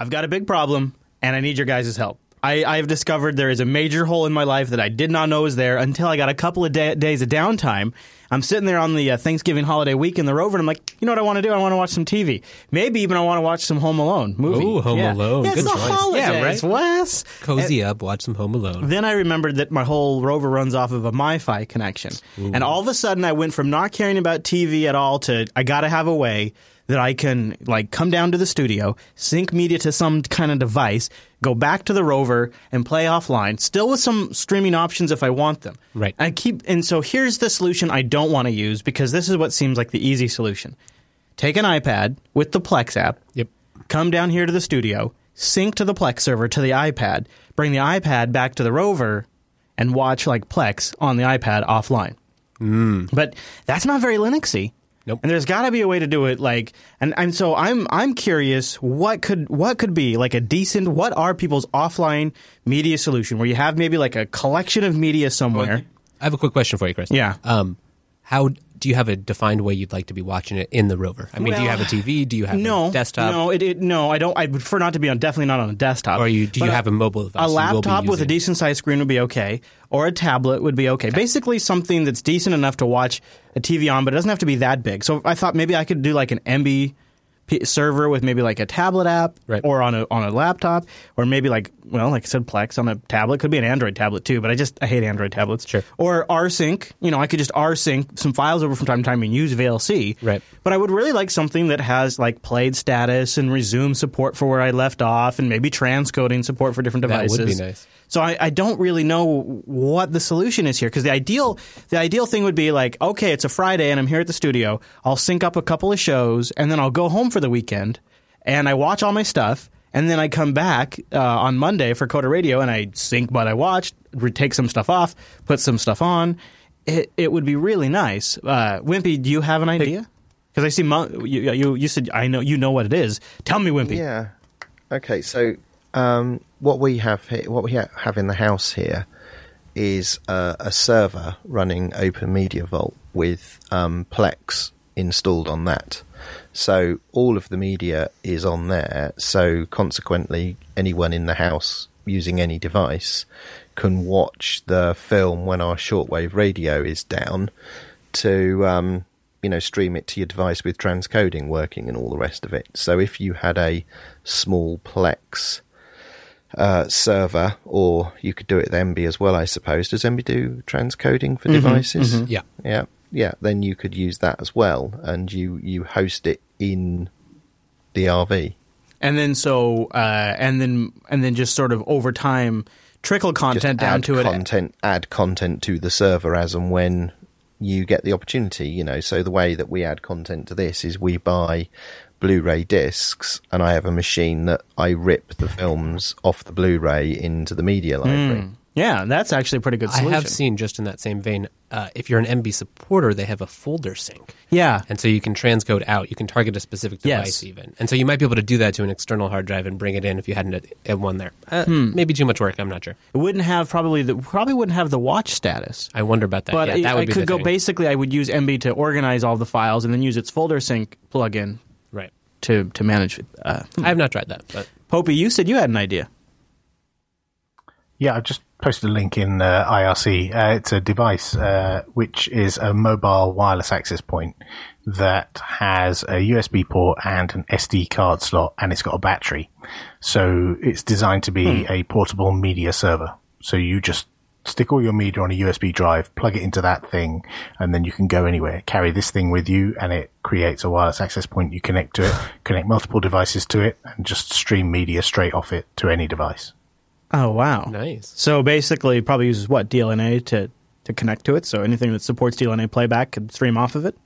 I've got a big problem and I need your guys' help. I, I have discovered there is a major hole in my life that I did not know was there until I got a couple of da- days of downtime. I'm sitting there on the uh, Thanksgiving holiday week in the Rover, and I'm like, you know what I want to do? I want to watch some TV. Maybe even I want to watch some Home Alone movie. Ooh, Home Yeah. Alone. Yeah, it's Good the choice. holidays, Yeah, right. Wes. Cozy up, watch some Home Alone. Then I remembered that my whole Rover runs off of a MiFi connection. And all of a sudden I went from not caring about TV at all to I got to have a way that I can like come down to the studio, sync media to some kind of device, go back to the Rover and play offline, still with some streaming options if I want them. Right. I keep and so here's the solution I don't want to use because this is what seems like the easy solution. Take an iPad with the Plex app, Yep. come down here to the studio, sync to the Plex server to the iPad, bring the iPad back to the Rover, and watch like Plex on the iPad offline. Mm. But that's not very Linuxy. Nope. And there's got to be a way to do it like and and so I'm I'm curious what could what could be like a decent what are people's offline media solution where you have maybe like a collection of media somewhere. I have a quick question for you, Chris. Yeah. Um, how do you have a defined way you'd like to be watching it in the Rover? I mean, do you have a TV? Do you have no a desktop? No, it, it no, I don't. I prefer not to be on. Definitely not on a desktop. Or you, do you have a mobile device? A you will be laptop with a decent sized screen would be okay, or a tablet would be okay. Basically, something that's decent enough to watch a TV on, but it doesn't have to be that big. So I thought maybe I could do like an Emby p- server with maybe like a tablet app, Right. or on a on a laptop, or maybe like well, like I said, Plex on a tablet could be an Android tablet too. But I just I hate Android tablets. Sure. Or rsync. You know, I could just rsync some files over from time to time and use VLC. Right. But I would really like something that has like played status and resume support for where I left off, and maybe transcoding support for different That devices. would be nice. So I, I don't really know what the solution is here because the ideal the ideal thing would be like okay it's a Friday and I'm here at the studio. I'll sync up a couple of shows and then I'll go home for the weekend and I watch all my stuff and then I come back uh, on Monday for Coder Radio and I sync what I watched take some stuff off put some stuff on. It it would be really nice. Uh, Wimpy do you have an idea? Because I see you, you you said I know you know what it is. Tell me Wimpy. Yeah. Okay, so um, what we have here, what we ha- have in the house here, is uh, a server running OpenMediaVault with um, Plex installed on that. So all of the media is on there. So consequently, anyone in the house using any device can watch the film when our shortwave radio is down to um, you know stream it to your device with transcoding working and all the rest of it. So if you had a small Plex uh, server, or you could do it with Emby as well, I suppose. Does Emby do transcoding for devices? Yeah. Yeah, yeah. Then you could use that as well, and you you host it in the RV. and then so uh, and then and then just sort of over time trickle Just content down add to it. content, add content to the server as and when you get the opportunity. You know, so the way that we add content to this is we buy Blu-ray discs, and I have a machine that I rip the films off the Blu-ray into the media library. Yeah, that's actually a pretty good solution. I have seen just in that same vein, uh, if you're an Emby supporter, they have a folder sync. Yeah, And so you can transcode out. You can target a specific device Yes. even. And so you might be able to do that to an external hard drive and bring it in if you hadn't had one there. Uh, Hmm. Maybe too much work. I'm not sure. it wouldn't have probably the probably wouldn't have the watch status. I wonder about that. But yeah, I, that would I be could the go thing. basically. I would use Emby to organize all the files and then use its folder sync plugin Right. To to manage. Uh, I have not tried that, but Popey, you said you had an idea. Yeah, I've just posted a link in uh, IRC. Uh, it's a device uh, which is a mobile wireless access point that has a USB port and an SD card slot, and it's got a battery. So it's designed to be a portable media server. So you just stick all your media on a USB drive, plug it into that thing, and then you can go anywhere. Carry this thing with you, and it creates a wireless access point. You connect to it, connect multiple devices to it, and just stream media straight off it to any device. Oh wow, nice. So basically, it probably uses what DLNA to to connect to it. So anything that supports DLNA playback can stream off of it.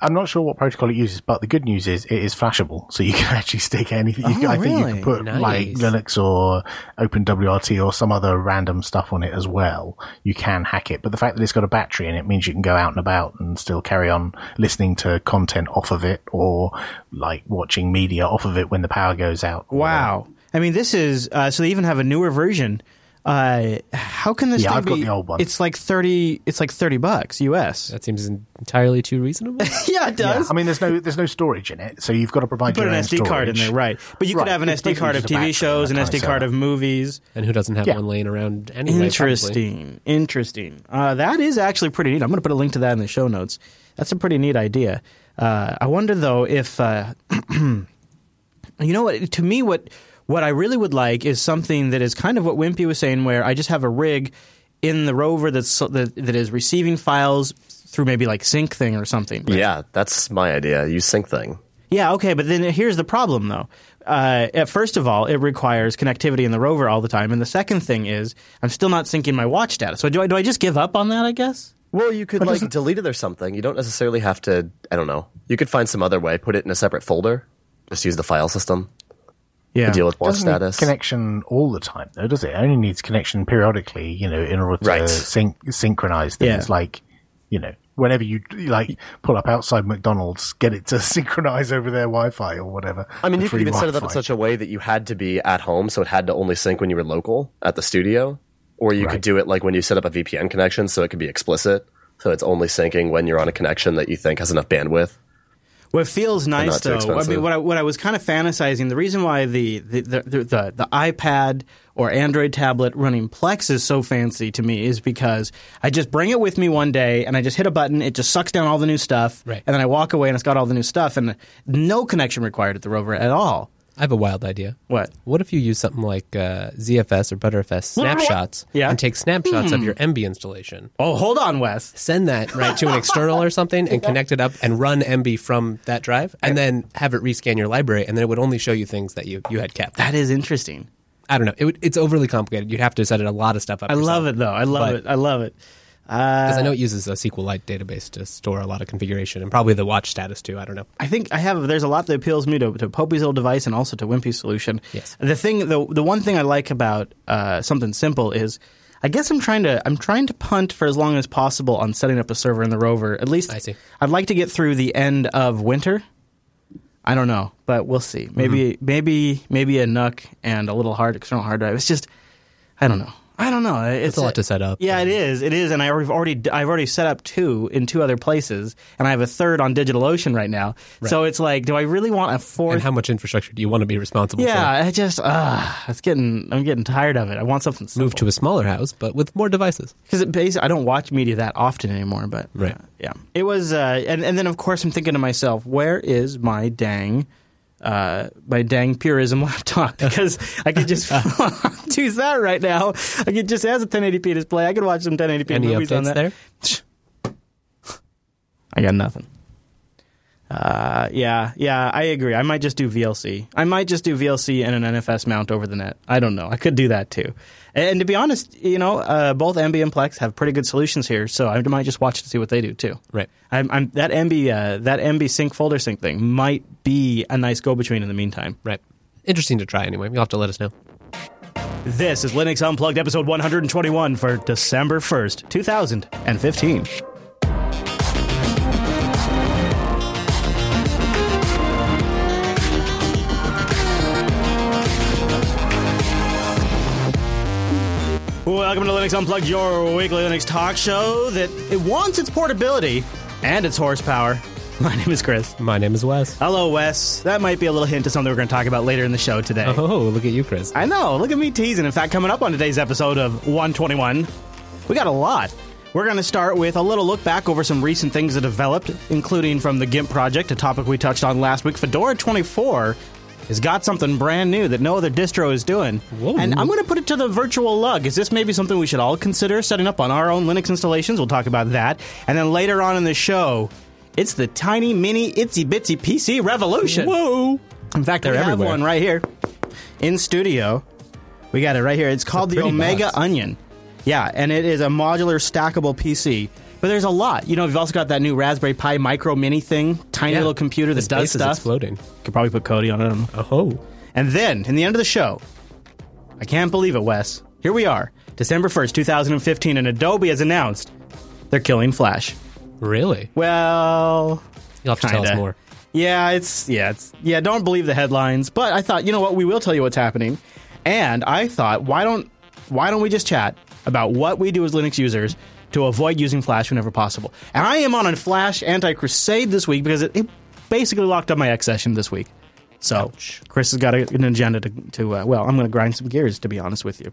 I'm not sure what protocol it uses, but the good news is it is flashable, so you can actually stick anything. Can, Oh, I think you really? can put Nice. like Linux or OpenWRT or some other random stuff on it as well. You can hack it, but the fact that it's got a battery in it means you can go out and about and still carry on listening to content off of it or like watching media off of it when the power goes out. Wow. I mean, this is uh, so they even have a newer version Uh, how can this Yeah, thing I've got be? the old one. It's like thirty. It's like thirty bucks US. That seems entirely too reasonable. yeah, it Yeah, does. I mean, there's no there's no storage in it, so you've got to provide Put your an own SD card in there, right? But you could have an it's SD card of TV shows, an SD card setup. of movies. and who doesn't have Yeah. one laying around anyway? probably? Interesting. Interesting. Uh, that is actually pretty neat. I'm going to put a link to that in the show notes. That's a pretty neat idea. Uh, I wonder though if uh, you know what? To me, what what I really would like is something that is kind of what Wimpy was saying, where I just have a rig in the rover that's that, that is receiving files through maybe like Syncthing or something. Yeah, that's my idea. Use Syncthing. Yeah, okay, but then here's the problem, though. Uh, uh, first of all, it requires connectivity in the rover all the time, and the second thing is I'm still not syncing my watch data. So do I do I just give up on that? I guess. Well, you could like delete it or something. You don't necessarily have to. I don't know. You could find some other way. Put it in a separate folder. Just use the file system. Yeah. to Deal with watch Doesn't need status. connection all the time, though, does it? It only needs connection periodically, you know, in order to Right. sync synchronize things. Yeah. Like, you know, whenever you like pull up outside McDonald's, get it to synchronize over their Wi-Fi or whatever. I mean, you could free even set it up in such a way that you had to be at home, so it had to only sync when you were local at the studio, or you Right. could do it like when you set up a VPN connection, so it could be explicit. So it's only syncing when you're on a connection that you think has enough bandwidth. What feels nice though, I mean, what I, what I was kind of fantasizing, the reason why the the, the, the, the the iPad or Android tablet running Plex is so fancy to me is because I just bring it with me one day and I just hit a button, it just sucks down all the new stuff, Right. and then I walk away and it's got all the new stuff and no connection required at the rover at all. I have a wild idea. What? What if you use something like uh, ZFS or Btrfs snapshots Yeah. and take snapshots of your Emby installation? Oh, hold on, Wes. Send that right to an external or something and connect it up and run Emby from that drive and then have it rescan your library and then it would only show you things that you, you had kept. That is interesting. I don't know. It would, it's overly complicated. You'd have to set it a lot of stuff up. I love it though. I love But- it. I love it. Because I know it uses a SQLite database to store a lot of configuration and probably the watch status too. I don't know. I think I have. There's a lot that appeals me to, to Popey's old device and also to Wimpy's solution. Yes. The thing, the the one thing I like about uh, something simple is, I guess I'm trying to I'm trying to punt for as long as possible on setting up a server in the rover. At least I see. I'd like to get through the end of winter. I don't know, but we'll see. Maybe Mm-hmm. maybe maybe a NUC and a little hard external hard drive. It's just I don't know. I don't know. It's a lot to set up. Yeah, it is. It is, and I've already I've already set up two in two other places, and I have a third on DigitalOcean right now. So it's like, do I really want a fourth? And how much infrastructure do you want to be responsible for? yeah, I just ah, it's getting I'm getting tired of it. I want something Move to a smaller house, but with more devices. because it basically I don't watch media that often anymore. But Right. uh, yeah, it was, uh, and and then of course I'm thinking to myself, where is my dang. Uh, my dang purism laptop because I could just choose that right now. I could just has a 1080p display. I could watch some 1080p Any movies on that. there? I got nothing. Uh, yeah, yeah, I agree. I might just do VLC. I might just do VLC and an NFS mount over the net. I don't know. I could do that too. And, to be honest, you know, uh, both Emby and Plex have pretty good solutions here, so I might just watch to see what they do too. Right. I'm, I'm that Emby uh, that Emby sync folder sync thing might be a nice go between in the meantime. Right. Interesting to try anyway. You'll have to let us know. This is Linux Unplugged, episode 121 for December 1st, 2015. Welcome to Linux Unplugged, your weekly Linux talk show that it wants its portability and its horsepower. My name is Chris. My name is Wes. Hello, Wes. That might be a little hint to something we're going to talk about later in the show today. Oh, look at you, Chris. I know. Look at me teasing. In fact, coming up on today's episode of 121, we got a lot. We're going to start with a little look back over some recent things that developed, including from the GIMP project, a topic we touched on last week. Fedora 24 has got something brand new that no other distro is doing. Whoa. And I'm going to put it to the virtual lug. Is this maybe something we should all consider setting up on our own Linux installations? We'll talk about that. And then later on in the show, it's the tiny, mini, itsy bitsy PC revolution. Whoa. In fact, They're we have everywhere. one right here in studio. We got it right here. It's called the Omega box. Onion. Yeah, and it is a modular stackable PC. But there's a lot. You know, we've also got that new Raspberry Pi Micro Mini thing, tiny Yeah. little computer The that does stuff. is exploding. Could probably put Kodi on it. I don't know. Oh. And then, in the end of the show, I can't believe it, Wes. Here we are, December 1st, 2015, and Adobe has announced they're killing Flash. Really? Well, You'll have to tell us more. Yeah, it's yeah, it's yeah. Don't believe the headlines, but I thought you know what, we will tell you what's happening. And I thought, why don't why don't we just chat about what we do as Linux users to avoid using Flash whenever possible? And I am on a Flash anti crusade this week because it, it basically locked up my X session this week. So Chris has got a, an agenda to, to uh, well, I'm going to grind some gears, to be honest with you.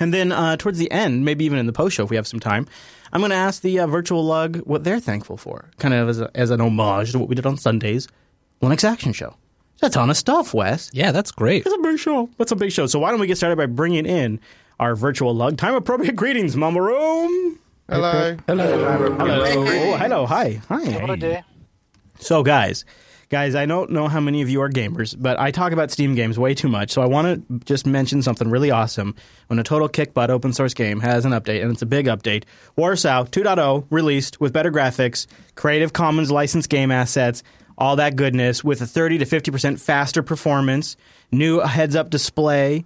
And then uh, towards the end, maybe even in the post show, if we have some time, I'm going to ask the uh, virtual lug what they're thankful for, kind of as, a, as an homage to what we did on Sundays, Linux Action Show. That's a ton of stuff, Wes. Yeah, that's great. It's a big show. That's a big show. So why don't we get started by bringing in our virtual lug? Time appropriate greetings, Mumble Room. Hello. Hello. Oh, hello. Hi. Hi. So, guys, guys, I don't know how many of you are gamers, but I talk about Steam games way too much. So I want to just mention something really awesome. When a total kick butt open source game has an update, and it's a big update, Warsow 2.0 released with better graphics, Creative Commons licensed game assets, all that goodness, with a 30 to 50 percent faster performance, new heads-up display.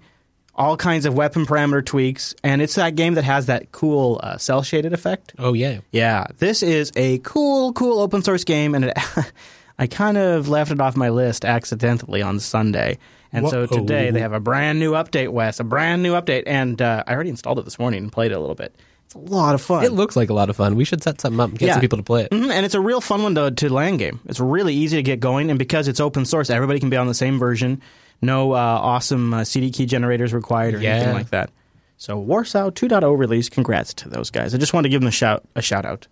All kinds of weapon parameter tweaks, and it's that game that has that cool uh, cell shaded effect. Oh yeah. Yeah, this is a cool, cool open source game, and it, I kind of left it off my list accidentally on Sunday. And so today they have a brand new update, Wes, a brand new update, and uh, I already installed it this morning and played it a little bit. It's a lot of fun. It looks like a lot of fun. We should set something up and get Yeah. some people to play it. Mhm, and it's a real fun one to, to land game. It's really easy to get going, and because it's open source, everybody can be on the same version. No uh, awesome uh, CD key generators required or anything like that. So Warsow 2.0 release. Congrats to those guys. I just want to give them a shout a shout out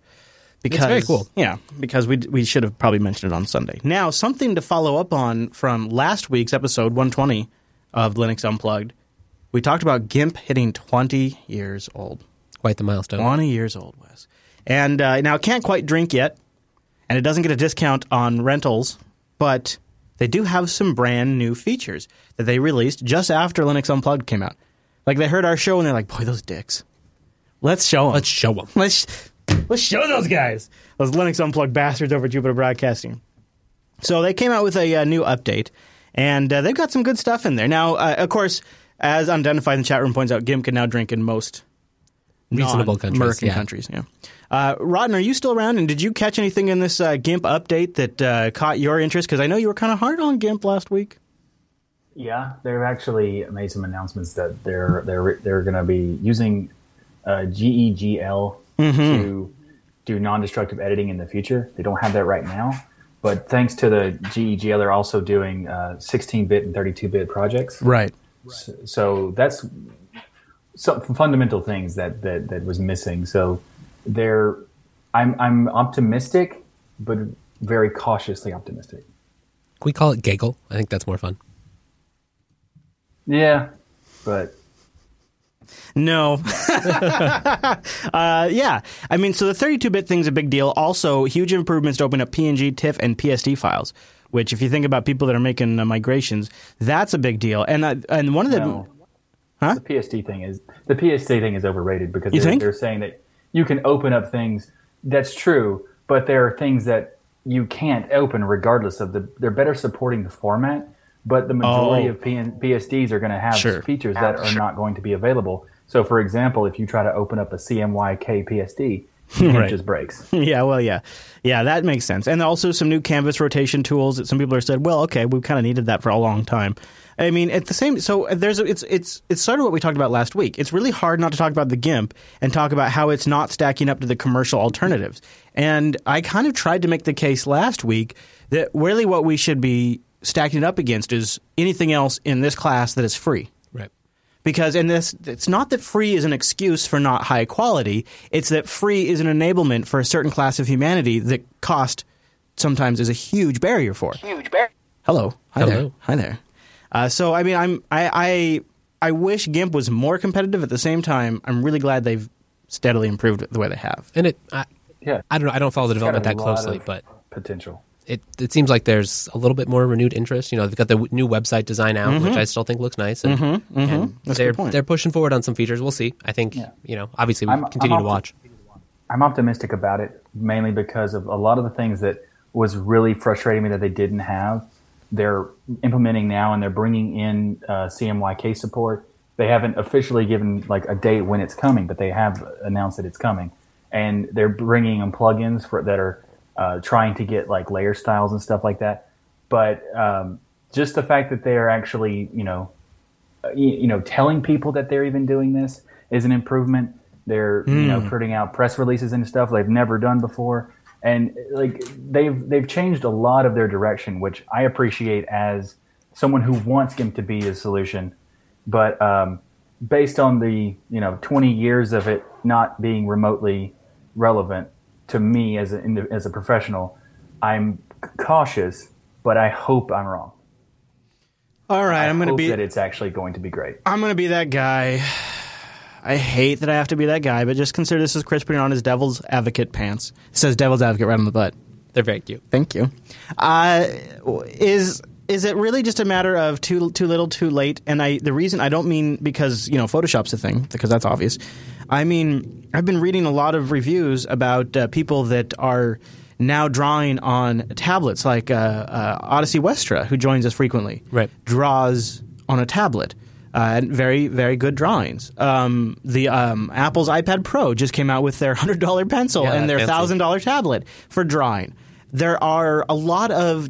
because very cool. Yeah, because we we should have probably mentioned it on Sunday. Now something to follow up on from last week's episode 120 of Linux Unplugged. We talked about GIMP hitting 20 years old. Quite the milestone. 20 years old, Wes. And uh, now it can't quite drink yet, and it doesn't get a discount on rentals, but they do have some brand new features that they released just after Linux Unplugged came out. Like they heard our show and they're like, "Boy, those dicks. Let's show them. Let's show them. let's let's show those guys, those Linux Unplugged bastards over Jupiter Broadcasting." So they came out with a uh, new update, and uh, they've got some good stuff in there. Now, uh, of course, as unidentified in the chat room points out, GIMP can now drink in most Reasonable countries, American yeah. countries. Yeah. Uh, Rodden, are you still around? And did you catch anything in this uh, GIMP update that uh, caught your interest? Because I know you were kind of hard on GIMP last week. Yeah, they've actually made some announcements that they're they're they're going to be using uh, GEGL to do non-destructive editing in the future. They don't have that right now, but thanks to the GEGL, they're also doing uh, 16-bit and 32-bit projects. Right. So that's some fundamental things that that that was missing. So they're I'm I'm optimistic, but very cautiously optimistic. Can we call it Gaggle? I think that's more fun. Yeah, but No. uh, yeah. I mean, so the 32 bit thing's a big deal. Also, huge improvements to open up PNG, TIFF, and PSD files. Which, if you think about people that are making uh, migrations, that's a big deal. And uh, and one of the No. Huh? The PSD thing is the PSD thing is overrated because they're, think? they're saying that you can open up things. That's true, but there are things that you can't open regardless of the. They're better supporting the format, but the majority Oh. of PN, PSDs are going to have Sure. features that are not going to be available. So, for example, if you try to open up a CMYK PSD, it Right. just breaks. yeah, well, yeah, yeah, that makes sense. And also some new canvas rotation tools that some people have said, well, okay, we've kind of needed that for a long time. I mean, at the same, so there's a, it's it's it's sort of what we talked about last week. It's really hard not to talk about the GIMP and talk about how it's not stacking up to the commercial alternatives. And I kind of tried to make the case last week that really what we should be stacking it up against is anything else in this class that is free Right. because in this it's not that free is an excuse for not high quality it's that free is an enablement for a certain class of humanity that cost sometimes is a huge barrier for huge barrier hello hi there Hello. hi there uh, so i mean i'm I, I i wish gimp was more competitive at the same time i'm really glad they've steadily improved it the way they have And it, I, Yeah, I don't know. I don't follow the development that closely, but potential. it it seems like there's a little bit more renewed interest. You know, they've got the w- new website design out, which I still think looks nice, and, and Mm-hmm. That's a they're they're pushing forward on some features. We'll see. I think Yeah. you know, obviously we I'm- continue I'm to opti- watch. I'm optimistic about it mainly because of a lot of the things that was really frustrating me that they didn't have. They're implementing now and they're bringing in uh, CMYK support. They haven't officially given like a date when it's coming, but they have announced that it's coming. And they're bringing in plugins for that are uh, trying to get like layer styles and stuff like that. But um, just the fact that they are actually, you know, uh, you, you know, telling people that they're even doing this is an improvement. They're you know putting out press releases and stuff they've never done before, and like they've they've changed a lot of their direction, which I appreciate as someone who wants GIMP to be a solution. But um, based on the you know 20 years of it not being remotely relevant to me as a as a professional, I'm cautious, but I hope I'm wrong. All right, I I'm going to be that it's actually going to be great. I'm going to be that guy. I hate that I have to be that guy, but just consider this as Chris putting on his devil's advocate pants. It says devil's advocate right on the butt. They're very cute. Thank you. Uh, is is it really just a matter of too too little, too late? And I the reason I don't mean because you know Photoshop's a thing because that's obvious. I mean I've been reading a lot of reviews about uh, people that are now drawing on tablets, like uh, uh, Odyssey Westra, who joins us frequently, Right. draws on a tablet. Uh, and very, very good drawings. Um, the um, Apple's iPad Pro just came out with their hundred dollar pencil Yeah, and their thousand dollar tablet for drawing. There are a lot of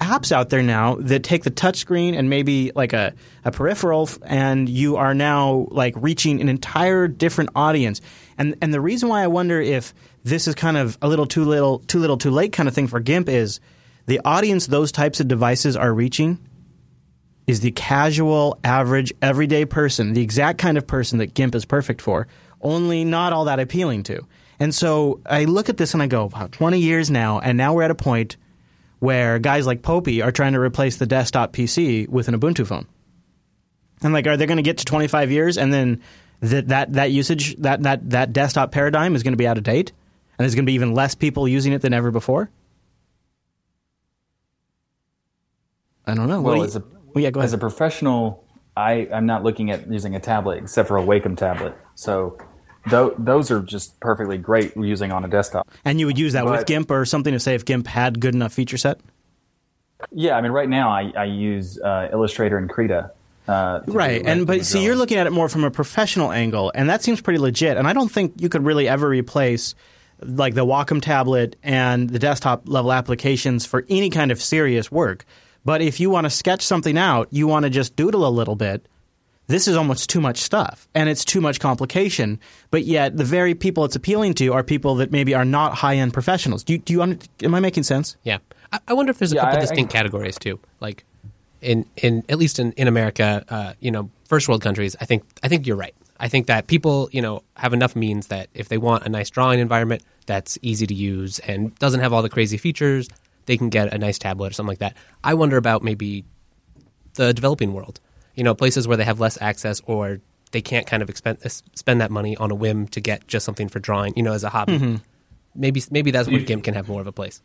apps out there now that take the touchscreen and maybe like a, a peripheral, and you are now like reaching an entire different audience. And and the reason why I wonder if this is kind of a little too little, too little, too late kind of thing for GIMP is the audience those types of devices are reaching is the casual, average, everyday person, the exact kind of person that GIMP is perfect for, only not all that appealing to. And so I look at this and I go, wow, 20 years now, and now we're at a point where guys like Popey are trying to replace the desktop PC with an Ubuntu phone. And like, are they going to get to 25 years and then that, that, that usage, that, that, that desktop paradigm is going to be out of date? And there's going to be even less people using it than ever before? I don't know. Well, do you- well, yeah, go ahead. as a professional, I I'm not looking at using a tablet except for a Wacom tablet. So tho- those are just perfectly great using on a desktop. And you would use that with GIMP or something to say if GIMP had good enough feature set? Yeah, I mean, right now I, I use uh, Illustrator and Krita. Uh, Right. And but see you're looking at it more from a professional angle and that seems pretty legit. And I don't think you could really ever replace like the Wacom tablet and the desktop level applications for any kind of serious work. But if you want to sketch something out, you want to just doodle a little bit, this is almost too much stuff and it's too much complication. But yet the very people it's appealing to are people that maybe are not high end professionals. Do you, do you am I making sense? Yeah, I, I wonder if there's a Yeah, couple I- distinct I- categories too. Like in in at least in in America, uh, you know, first world countries. I think I think you're right. I think that people you know have enough means that if they want a nice drawing environment that's easy to use and doesn't have all the crazy features, they can get a nice tablet or something like that. I wonder about maybe the developing world. You know, places where they have less access or they can't kind of expend, spend that money on a whim to get just something for drawing. You know, as a hobby. Maybe maybe that's where If- GIMP can have more of a place.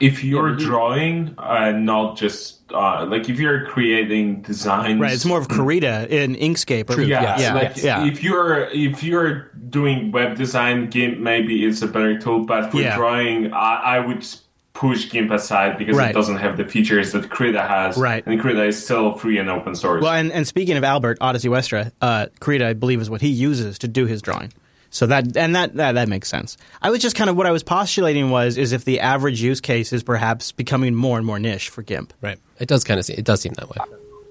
if you're drawing, uh, not just uh, like if you're creating designs, Right. It's more of Krita in Inkscape. Or, yeah, Yeah. like yeah. if you're if you're doing web design, GIMP maybe is a better tool. But for Yeah. drawing, I, I would push GIMP aside because Right. it doesn't have the features that Krita has. Right. and Krita is still free and open source. Well, and, and speaking of Albert Odyssey Westra, uh, Krita, I believe, is what he uses to do his drawing. So that and that, that that makes sense. I was just kind of what I was postulating was is if the average use case is perhaps becoming more and more niche for GIMP. Right. It does kind of seem, it does seem that way.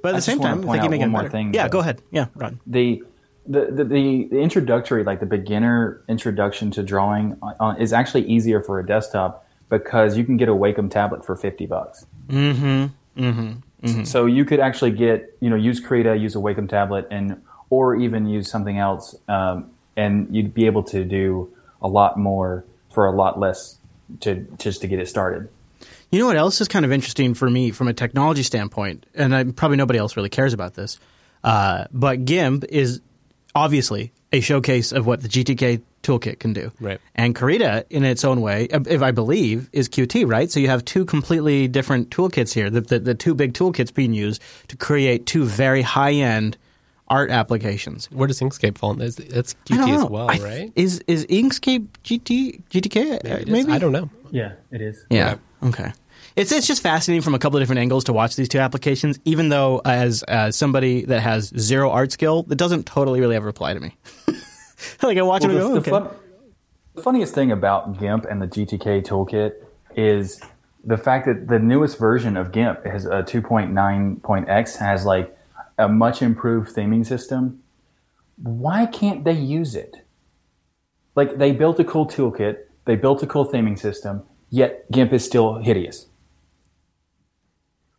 But at the same time, I point think you out make one it more better. thing, yeah, go ahead. Yeah, Ron. the the, the the the introductory, like the beginner introduction to drawing, uh, is actually easier for a desktop because you can get a Wacom tablet for fifty bucks. Mm-hmm. Mm-hmm. So you could actually get you know use Krita, use a Wacom tablet, and or even use something else, um, and you'd be able to do a lot more for a lot less to just to get it started. You know what else is kind of interesting for me from a technology standpoint, and I, probably nobody else really cares about this, uh, but GIMP is obviously a showcase of what the GTK toolkit can do. Right. And Krita, in its own way, uh, if I believe, is Qt, right? So you have two completely different toolkits here, the, the, the two big toolkits being used to create two very high end art applications. Where does Inkscape fall? That's, that's I don't QT as well, I- right? Is is Inkscape GT GTK? Maybe. Maybe I don't know. Yeah, it is. Yeah. Okay. It's it's just fascinating from a couple of different angles to watch these two applications. Even though as as somebody that has zero art skill, that doesn't totally really ever apply to me. like I watch Well, it and the, go, the okay. fun- the funniest thing about GIMP and the GTK toolkit is the fact that the newest version of GIMP has a 2.9.x has like a much improved theming system, why can't they use it? Like they built a cool toolkit, they built a cool theming system, yet GIMP is still hideous.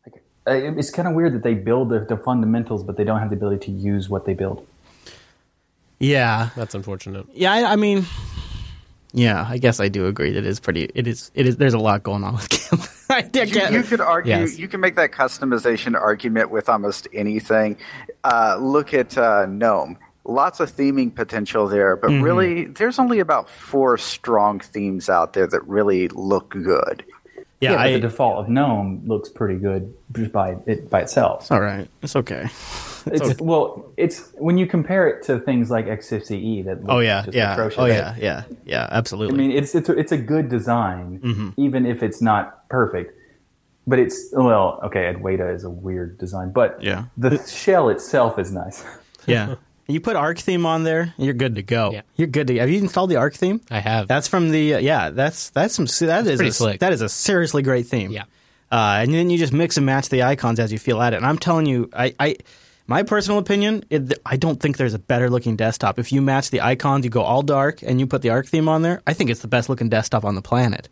Like, uh, it's kind of weird that they build the, the fundamentals, but they don't have the ability to use what they build. Yeah, That's unfortunate. yeah. I, I mean, yeah. I guess I do agree that it is pretty. It is. It is. There's a lot going on with GIMP. I You, get you could argue, Yes. you can make that customization argument with almost anything. Uh, look at uh, GNOME. Lots of theming potential there, but Mm-hmm. really, there's only about four strong themes out there that really look good. Yeah, but I, the default of GNOME looks pretty good just by it by itself. all right. It's okay. It's, well, it's when you compare it to things like Xfce that Oh yeah, just yeah. atrocious. Oh yeah, yeah, yeah. Absolutely. I mean, it's it's a, it's a good design, Mm-hmm. even if it's not perfect. But it's well, okay. Adwaita is a weird design, but Yeah. the shell itself is nice. yeah. You put Arc theme on there, you're good to go. Yeah. You're good to. Have you installed the Arc theme? I have. That's from the uh, yeah. That's that's some that is pretty a, slick. that is a seriously great theme. Yeah. uh, and then you just mix and match the icons as you feel at it. And I'm telling you, I, I my personal opinion, it, I don't think there's a better looking desktop. If you match the icons, you go all dark, and you put the Arc theme on there, I think it's the best looking desktop on the planet.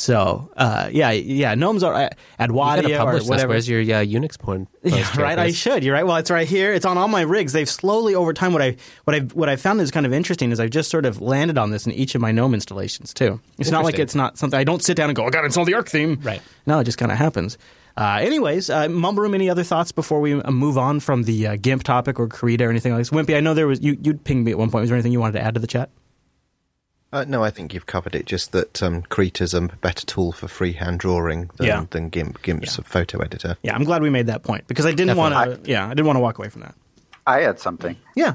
So uh, yeah, yeah, gnomes are at you or publish this. whatever. Where's your uh, Unix porn? Yeah, right. I should. You're right. Well, it's right here. It's on all my rigs. They've slowly over time. What I what I what I found is kind of interesting is I've just sort of landed on this in each of my GNOME installations too. It's not like it's not something I don't sit down and go. I got to install the Arc theme. Right. No, it just kind of happens. Uh, anyways, uh, Mumble Room. Any other thoughts before we uh, move on from the uh, GIMP topic or Krita or anything like this? Wimpy, I know there was you. You pinged me at one point. Was there anything you wanted to add to the chat? Uh, no, I think you've covered it. Just that um, Krita's a better tool for freehand drawing than, Yeah. than GIMP. GIMP's a photo editor. Yeah, I'm glad we made that point because I didn't want to. Yeah, I didn't want to walk away from that. I had something. Yeah.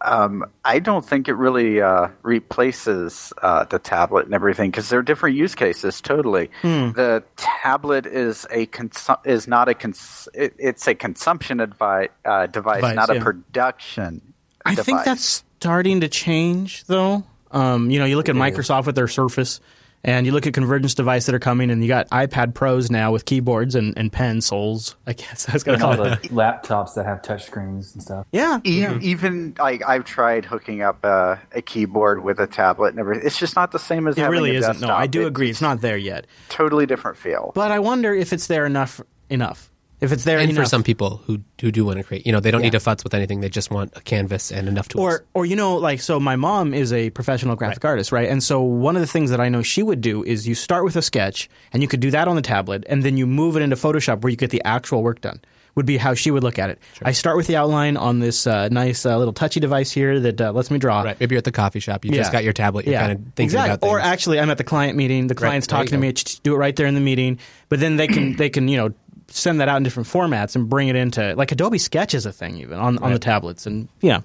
I don't think it really uh, replaces uh, the tablet and everything because they're different use cases. Totally, Hmm. the tablet is a consu- is not a cons- it, it's a consumption advi- uh, device, Device, not yeah. a production. I think device. that's starting to change, though. Um, you know, you look at Microsoft with their Surface, and you look at convergence devices that are coming, and you got iPad Pros now with keyboards and, and pencils. I guess I was going And to all call the it. laptops that have touchscreens and stuff. Yeah, E- yeah. Even like I've tried hooking up uh, a keyboard with a tablet and everything. It's just not the same as It having really a isn't. desktop. No, I do It- agree. It's not there yet. totally different feel. But I wonder if it's there enough. Enough. If it's there And enough. for some people who who do want to create, you know, they don't need to futz with anything. They just want a canvas and enough tools. or or you know like so my mom is a professional graphic artist right and so one of the things that i know she would do is you start with a sketch and you could do that on the tablet and then you move it into photoshop where you get the actual work done would be how she would look at it i start with the outline on this uh, nice uh, little touchy device here that uh, lets me draw right, maybe you're at the coffee shop. You Yeah. just got your tablet. You're kind of thinking exactly. about things. Or actually, I'm at the client meeting. The client's you talking to me. go. ch- ch- Do it right there in the meeting. But then they can they can you know send that out in different formats and bring it into like Adobe Sketch is a thing even on on the tablets and yeah.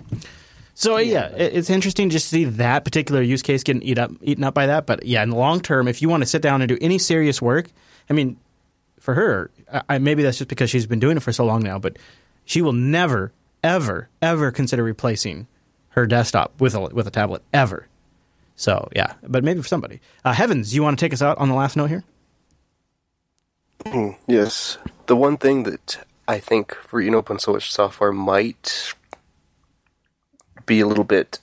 So yeah, it, it's interesting just to see that particular use case getting eat up eaten up by that. But yeah, in the long term, if you want to sit down and do any serious work, I mean, for her, I, I- maybe that's just because she's been doing it for so long now, but she will never, ever, ever consider replacing her desktop with a with a tablet ever. So yeah, but maybe for somebody. Uh, Heavens, you want to take us out on the last note here? Yes. The one thing that I think free and open source software might be a little bit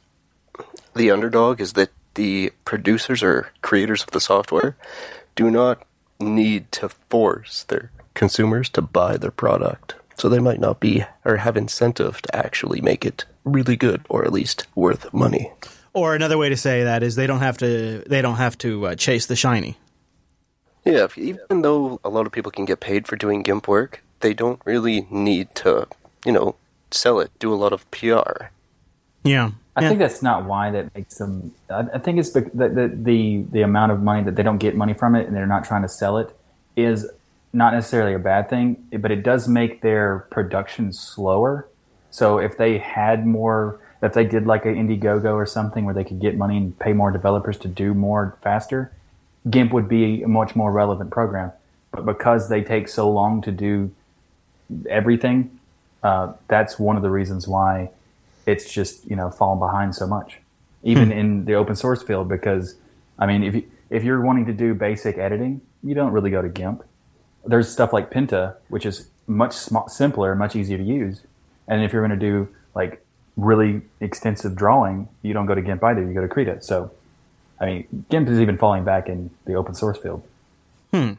the underdog is that the producers or creators of the software do not need to force their consumers to buy their product. So they might not be or have incentive to actually make it really good or at least worth money. Or another way to say that is they don't have to they don't have to uh, chase the shiny. Yeah, even though a lot of people can get paid for doing GIMP work, they don't really need to, you know, sell it, do a lot of PR. Yeah, I Yeah. think that's not why that makes them. I, I think it's bec- the, the the the amount of money that they don't get money from it, and they're not trying to sell it, is not necessarily a bad thing. But it does make their production slower. So if they had more, if they did like an Indiegogo or something where they could get money and pay more developers to do more faster, GIMP would be a much more relevant program. But because they take so long to do everything, uh, that's one of the reasons why it's just you know fallen behind so much, even in the open source field. Because I mean, if you, if you're wanting to do basic editing, you don't really go to GIMP. There's stuff like Pinta, which is much sm- simpler, much easier to use. And if you're going to do like really extensive drawing, you don't go to GIMP either. You go to Krita. So, I mean, GIMP is even falling back in the open source field. Hmm.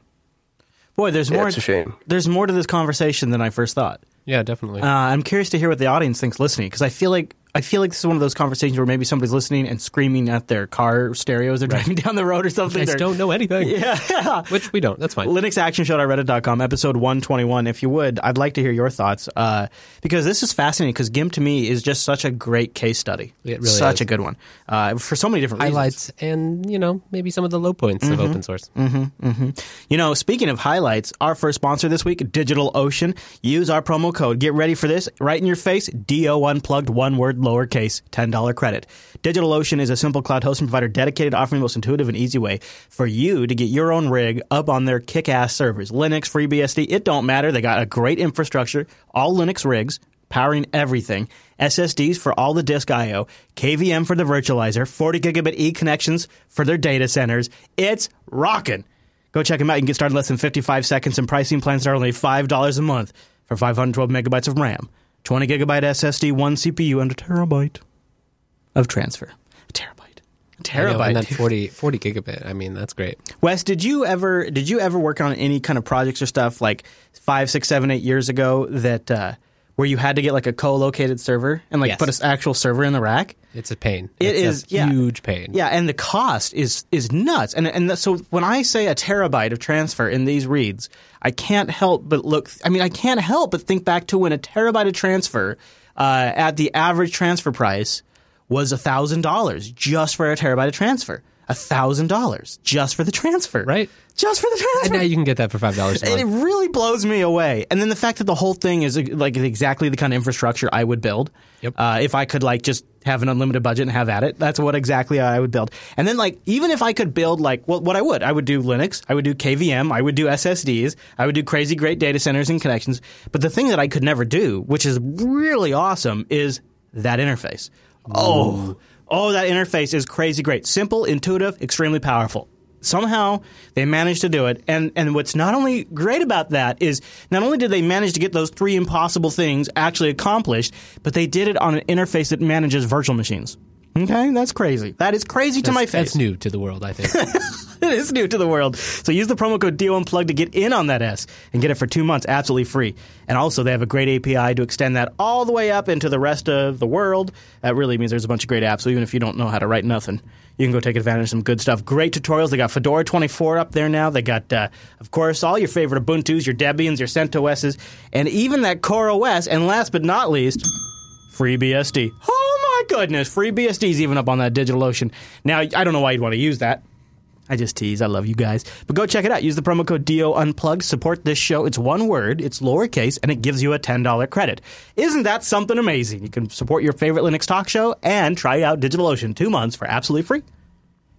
Boy, there's Yeah, more. it's a shame. There's more to this conversation than I first thought. Yeah, definitely. Uh, I'm curious to hear what the audience thinks listening because I feel like I feel like this is one of those conversations where maybe somebody's listening and screaming at their car stereos. They're driving down the road or something. They're- don't know anything. Yeah. Which we don't. That's fine. linuxactionshow.reddit.com episode 121 if you would i'd like to hear your thoughts uh, because this is fascinating because gimp to me is just such a great case study It really such is. a good one uh, for so many different reasons. Highlights and, you know, maybe some of the low points of open source. You know, speaking of highlights, our first sponsor this week, DigitalOcean. Use our promo code. Get ready for this. Right in your face. DO unplugged, one word, lowercase, $10 credit. DigitalOcean is a simple cloud hosting provider dedicated to offering the most intuitive and easy way for you to get your own rig up on their kick-ass servers. Linux, FreeBSD, it don't matter. They got a great infrastructure, all Linux rigs, powering everything. SSDs for all the disk I/O, KVM for the virtualizer, 40 gigabit E connections for their data centers. It's rocking. Go check them out. You can get started in less than 55 seconds, and pricing plans are only $5 a month for 512 megabytes of RAM, 20 gigabyte SSD, one CPU, and a terabyte of transfer. A terabyte. A I know, terabyte. and that 40, 40 gigabit. I mean, that's great. Wes, did you ever did you ever work on any kind of projects or stuff like five, six, seven, eight years ago that uh, where you had to get like a co-located server and like Yes. put an actual server in the rack? It's a pain. It it's is, a yeah. huge pain. Yeah, and the cost is is nuts. And and so when I say a terabyte of transfer in these reads, I can't help but look. I mean, I can't help but think back to when a terabyte of transfer uh, at the average transfer price was thousand dollars just for a terabyte of transfer. thousand dollars just for the transfer. Right. Just for the transfer. And now you can get that for five dollars And it really blows me away. And then the fact that the whole thing is like exactly the kind of infrastructure I would build. Yep. Uh, if I could like just have an unlimited budget and have at it, that's what exactly I would build. And then like even if I could build like well, what I would, I would do Linux, I would do KVM, I would do SSDs, I would do crazy great data centers and connections. But the thing that I could never do, which is really awesome, is that interface. Oh, oh, that interface is crazy great, simple, intuitive, extremely powerful somehow they managed to do it and and what's not only great about that is not only did they manage to get those three impossible things actually accomplished but they did it on an interface that manages virtual machines okay that's crazy that is crazy to my That's, face that's new to the world, I think. it is new to the world. So use the promo code DOUnplugged to get in on that S and get it for two months absolutely free. And also, they have a great API to extend that all the way up into the rest of the world. That really means there's a bunch of great apps. So even if you don't know how to write nothing, you can go take advantage of some good stuff. Great tutorials. They got Fedora 24 up there now. They got, uh, of course, all your favorite Ubuntu's, your Debians, your CentOS's, and even that Core OS. And last but not least, FreeBSD. Oh my goodness, FreeBSD is even up on that DigitalOcean. Now, I don't know why you'd want to use that. I just tease. I love you guys. But go check it out. Use the promo code DO Unplugged. Support this show. It's one word, it's lowercase, and it gives you a $10 credit. Isn't that something amazing? You can support your favorite Linux talk show and try out DigitalOcean two months for absolutely free.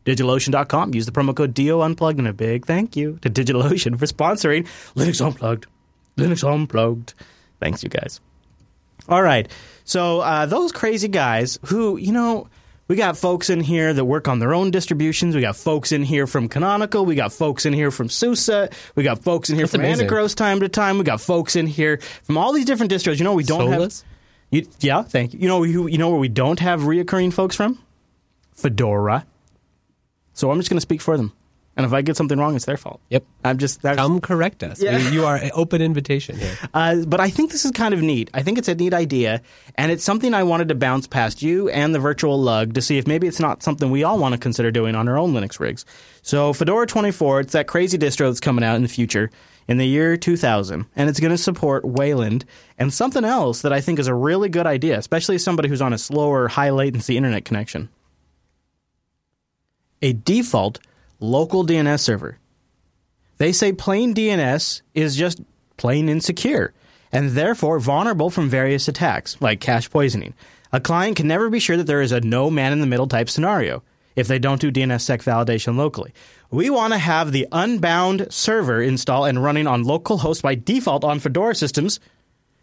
DigitalOcean.com. Use the promo code DO Unplugged, and a big thank you to DigitalOcean for sponsoring Linux Unplugged. Linux Unplugged. Thanks, you guys. All right. So uh, those crazy guys who, you know, we got folks in here that work on their own distributions. We got folks in here from Canonical. We got folks in here from SUSE. We got folks in here That's from amazing. Antergos time to time. We got folks in here from all these different distros. You know, we don't Solus? have. You, yeah, thank you. You know, who, you know where we don't have reoccurring folks from? Fedora. So I'm just going to speak for them. And if I get something wrong, it's their fault. Yep. I'm just that's, Come correct us. Yeah. You are an open invitation here. uh, but I think this is kind of neat. I think it's a neat idea, and it's something I wanted to bounce past you and the virtual lug to see if maybe it's not something we all want to consider doing on our own Linux rigs. So Fedora 24, it's that crazy distro that's coming out in the future in the year 2000, and it's going to support Wayland and something else that I think is a really good idea, especially as somebody who's on a slower, high latency internet connection. A default local DNS server. They say plain DNS is just plain insecure and therefore vulnerable from various attacks, like cache poisoning. A client can never be sure that there is a no man in the middle type scenario if they don't do DNSSEC validation locally. We want to have the Unbound server installed and running on localhost by default on Fedora systems,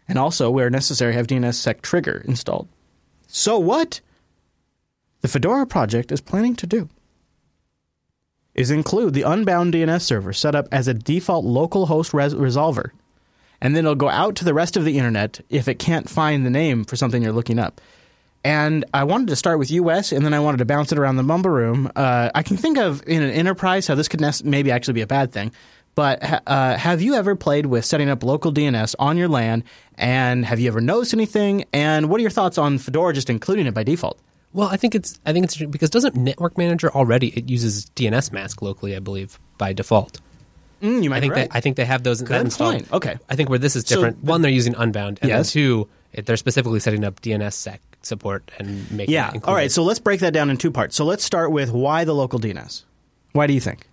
and also, where necessary, have DNSSEC trigger installed. So, what the Fedora project is planning to do is include the Unbound DNS server set up as a default local host res- resolver and then it'll go out to the rest of the internet if it can't find the name for something you're looking up. And I wanted to start with US, and then I wanted to bounce it around the Mumble Room. Uh, I can think of in an enterprise how this could nes- maybe actually be a bad thing. But uh, have you ever played with setting up local DNS on your LAN? And have you ever noticed anything? And what are your thoughts on Fedora just including it by default? Well, I think it's I think it's interesting because doesn't Network Manager already it uses dnsmasq locally, I believe, by default. Mm, you might I think right. they, I think they have those that Good installed. point. Okay. I think where this is different. the- one, they're using Unbound, and Yes. then two, they're specifically setting up DNSSEC support and making. Yeah. it. All right. So let's break that down in two parts. So let's start with why the local DNS. Why do you think?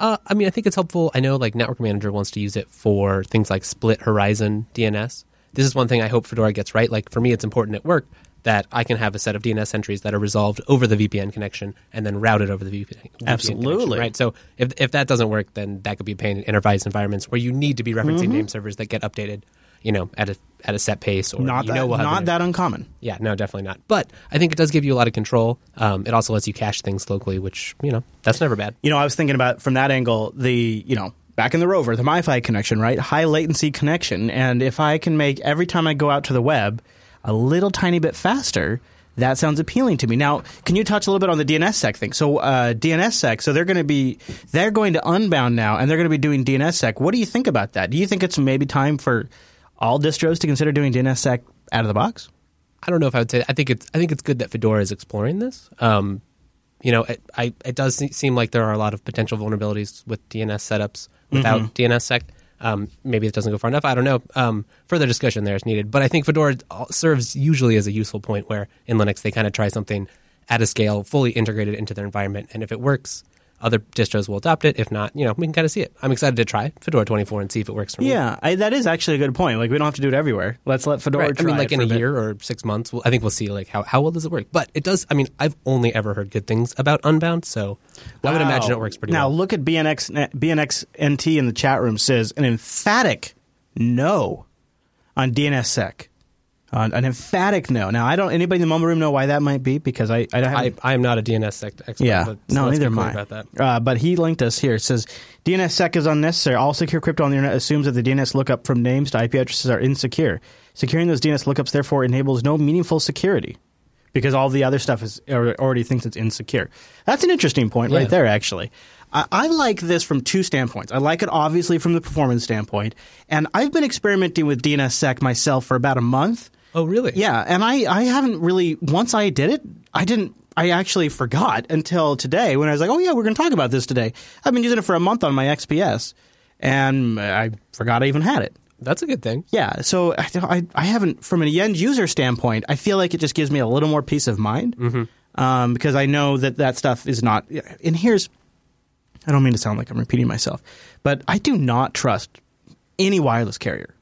Uh, I mean, I think it's helpful. I know like Network Manager wants to use it for things like split horizon DNS. This is one thing I hope Fedora gets right. Like for me, it's important at work that I can have a set of DNS entries that are resolved over the VPN connection and then routed over the VPN. VPN Absolutely. connection, right. So if if that doesn't work, then that could be a pain in enterprise environments where you need to be referencing name servers that get updated, you know, at a at a set pace or Not you that. know we'll not that uncommon. yeah, no, definitely not. But I think it does give you a lot of control. Um, it also lets you cache things locally, which you know that's never bad. You know, I was thinking about from that angle the you know back in the rover the MiFi connection, right? High latency connection, and if I can make every time I go out to the web a little tiny bit faster. That sounds appealing to me. Now, can you touch a little bit on the DNSSEC thing? So, uh, DNSSEC, so they're going to be they're going to Unbound now, and they're going to be doing DNSSEC. What do you think about that? Do you think it's maybe time for all distros to consider doing DNSSEC out of the box? I don't know if I would say. I think it's. I think it's good that Fedora is exploring this. Um, you know, it, I, it does seem like there are a lot of potential vulnerabilities with DNS setups without DNSSEC. Um, maybe it doesn't go far enough. I don't know. Um, further discussion there is needed. But I think Fedora serves usually as a useful point where in Linux they kind of try something at a scale, fully integrated into their environment, and if it works, other distros will adopt it. If not, you know, we can kind of see it. I'm excited to try Fedora 24 and see if it works for me. Yeah, I, that is actually a good point. Like we don't have to do it everywhere. Let's let Fedora. Right. I Try mean, it like in a bit. year or six months, we'll, I think we'll see like how, how well does it work. But it does. I mean, I've only ever heard good things about Unbound, so I would imagine it works pretty now, well. Now, look at BNX BNX NT in the chat room says an emphatic no on DNSSEC. Uh, an emphatic no. Now, I don't. Anybody in the mumble room know why that might be? Because I, I I. I am not a DNS expert. yeah, but, so no, neither am I. About that. Uh, but he linked us here. It says DNSSEC is unnecessary. All secure crypto on the internet assumes that the DNS lookup from names to IP addresses are insecure. Securing those DNS lookups therefore enables no meaningful security because all the other stuff is already thinks it's insecure. That's an interesting point Yeah. right there, actually. I, I like this from two standpoints. I like it obviously from the performance standpoint, and I've been experimenting with DNSSEC myself for about a month. Oh, really? Yeah, and I, I haven't really once I did it, I didn't I actually forgot until today when I was like, "Oh yeah, we're going to talk about this today." I've been using it for a month on my XPS and I forgot I even had it. That's a good thing. Yeah, so I, I, I haven't, from an end user standpoint, I feel like it just gives me a little more peace of mind um, because I know that that stuff is not. And here's, I don't mean to sound like I'm repeating myself, but I do not trust any wireless carrier,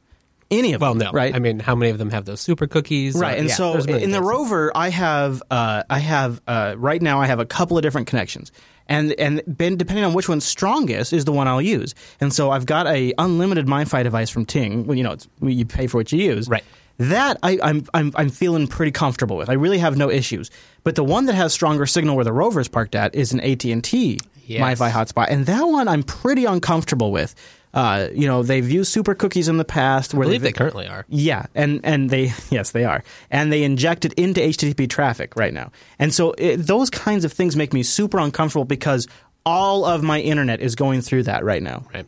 any of Well, them. no. right? I mean, how many of them have those super cookies? right and yeah, so in the rover i have uh, i have uh, right now i have a couple of different connections and and ben, depending on which one's strongest is the one i'll use and so i've got a unlimited MiFi device from ting well, you know it's, you pay for what you use Right. that I, I'm, I'm I'm feeling pretty comfortable with. I really have no issues. But the one that has stronger signal where the rover is parked at is an AT and T Yes. MiFi hotspot, and that one I'm pretty uncomfortable with. Uh, you know, they've used super cookies in the past. Where I believe they've- currently are. yeah, and and they yes they are, and they inject it into HTTP traffic right now, and so it, those kinds of things make me super uncomfortable because all of my internet is going through that right now. Right.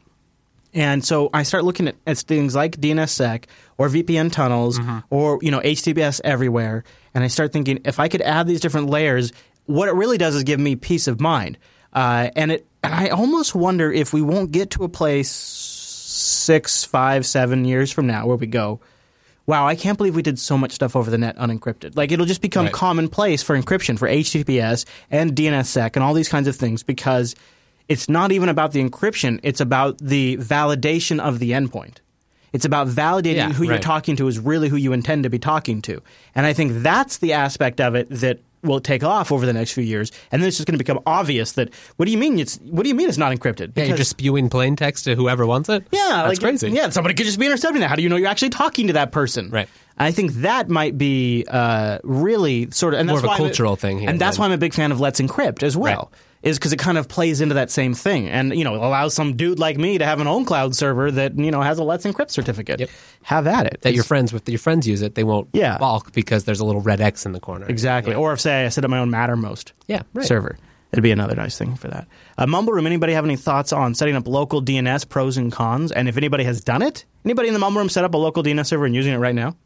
And so I start looking at, at things like DNSSEC or VPN tunnels or you know HTTPS everywhere, and I start thinking if I could add these different layers, what it really does is give me peace of mind. Uh, and it and I almost wonder if we won't get to a place six, five, seven years from now where we go. Wow, I can't believe we did so much stuff over the net unencrypted. Like it'll just become Right. commonplace for encryption for HTTPS and DNSSEC and all these kinds of things because it's not even about the encryption, it's about the validation of the endpoint. It's about validating Yeah, who you're talking to is really who you intend to be talking to. And I think that's the aspect of it that will take off over the next few years. And then it's just going to become obvious that what do you mean it's what do you mean it's not encrypted? Yeah, you're just spewing plain text to whoever wants it. yeah, that's like, crazy. Yeah, somebody could just be intercepting that. How do you know you're actually talking to that person? Right. I think that might be uh, really sort of and More that's of a why I'm cultural thing here and that's why I'm a big fan of Let's Encrypt as well. Is because it kind of plays into that same thing, and you know, allows some dude like me to have an ownCloud server that you know has a Let's Encrypt certificate. Yep. Have at it. that your friends with your friends use it, they won't Yeah. balk because there's a little red X in the corner. exactly. Yeah. Or if say I set up my own Mattermost Yeah, right. server. It'd be another nice thing for that. Uh, Mumble Room. Anybody have any thoughts on setting up local DNS pros and cons? And if anybody has done it, anybody in the Mumble Room set up a local DNS server and using it right now?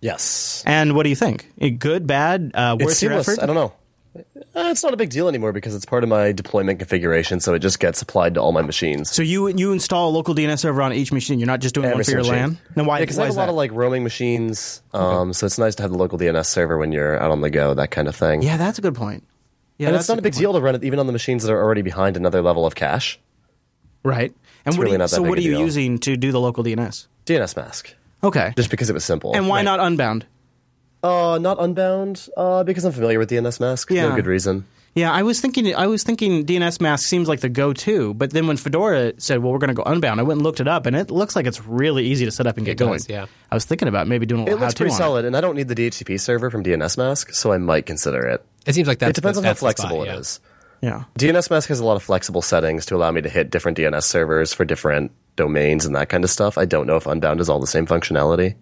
Yes. And what do you think? Good, bad, uh, worth It's your effort? I don't know. Uh, it's not a big deal anymore because it's part of my deployment configuration, so it just gets applied to all my machines. So you you install a local DNS server on each machine. You're not just doing Every one for your single LAN. machine. Then why? Because why I have a lot that? of like roaming machines, um, so it's nice to have the local DNS server when you're out on the go, that kind of thing. yeah, that's a good point. Yeah, and that's it's not a big good deal to run it even on the machines that are already behind another level of cache. right? And what really you, not that so what are you deal. using to do the local DNS? dnsmasq, Okay, just because it was simple. and why not Unbound? Uh, not Unbound, uh, because I'm familiar with dnsmasq. Yeah. No good reason. Yeah, I was thinking. I was thinking dnsmasq seems like the go-to, but then when Fedora said, "Well, we're going to go Unbound," I went and looked it up, and it looks like it's really easy to set up and get It going. does, yeah. I was thinking about maybe doing a It little looks pretty on solid, and I don't need the DHCP server from dnsmasq, so I might consider it. It seems like that's it depends the, on how that's the spot, flexible yeah. it is. Yeah. dnsmasq has a lot of flexible settings to allow me to hit different DNS servers for different domains and that kind of stuff. I don't know if Unbound has all the same functionality.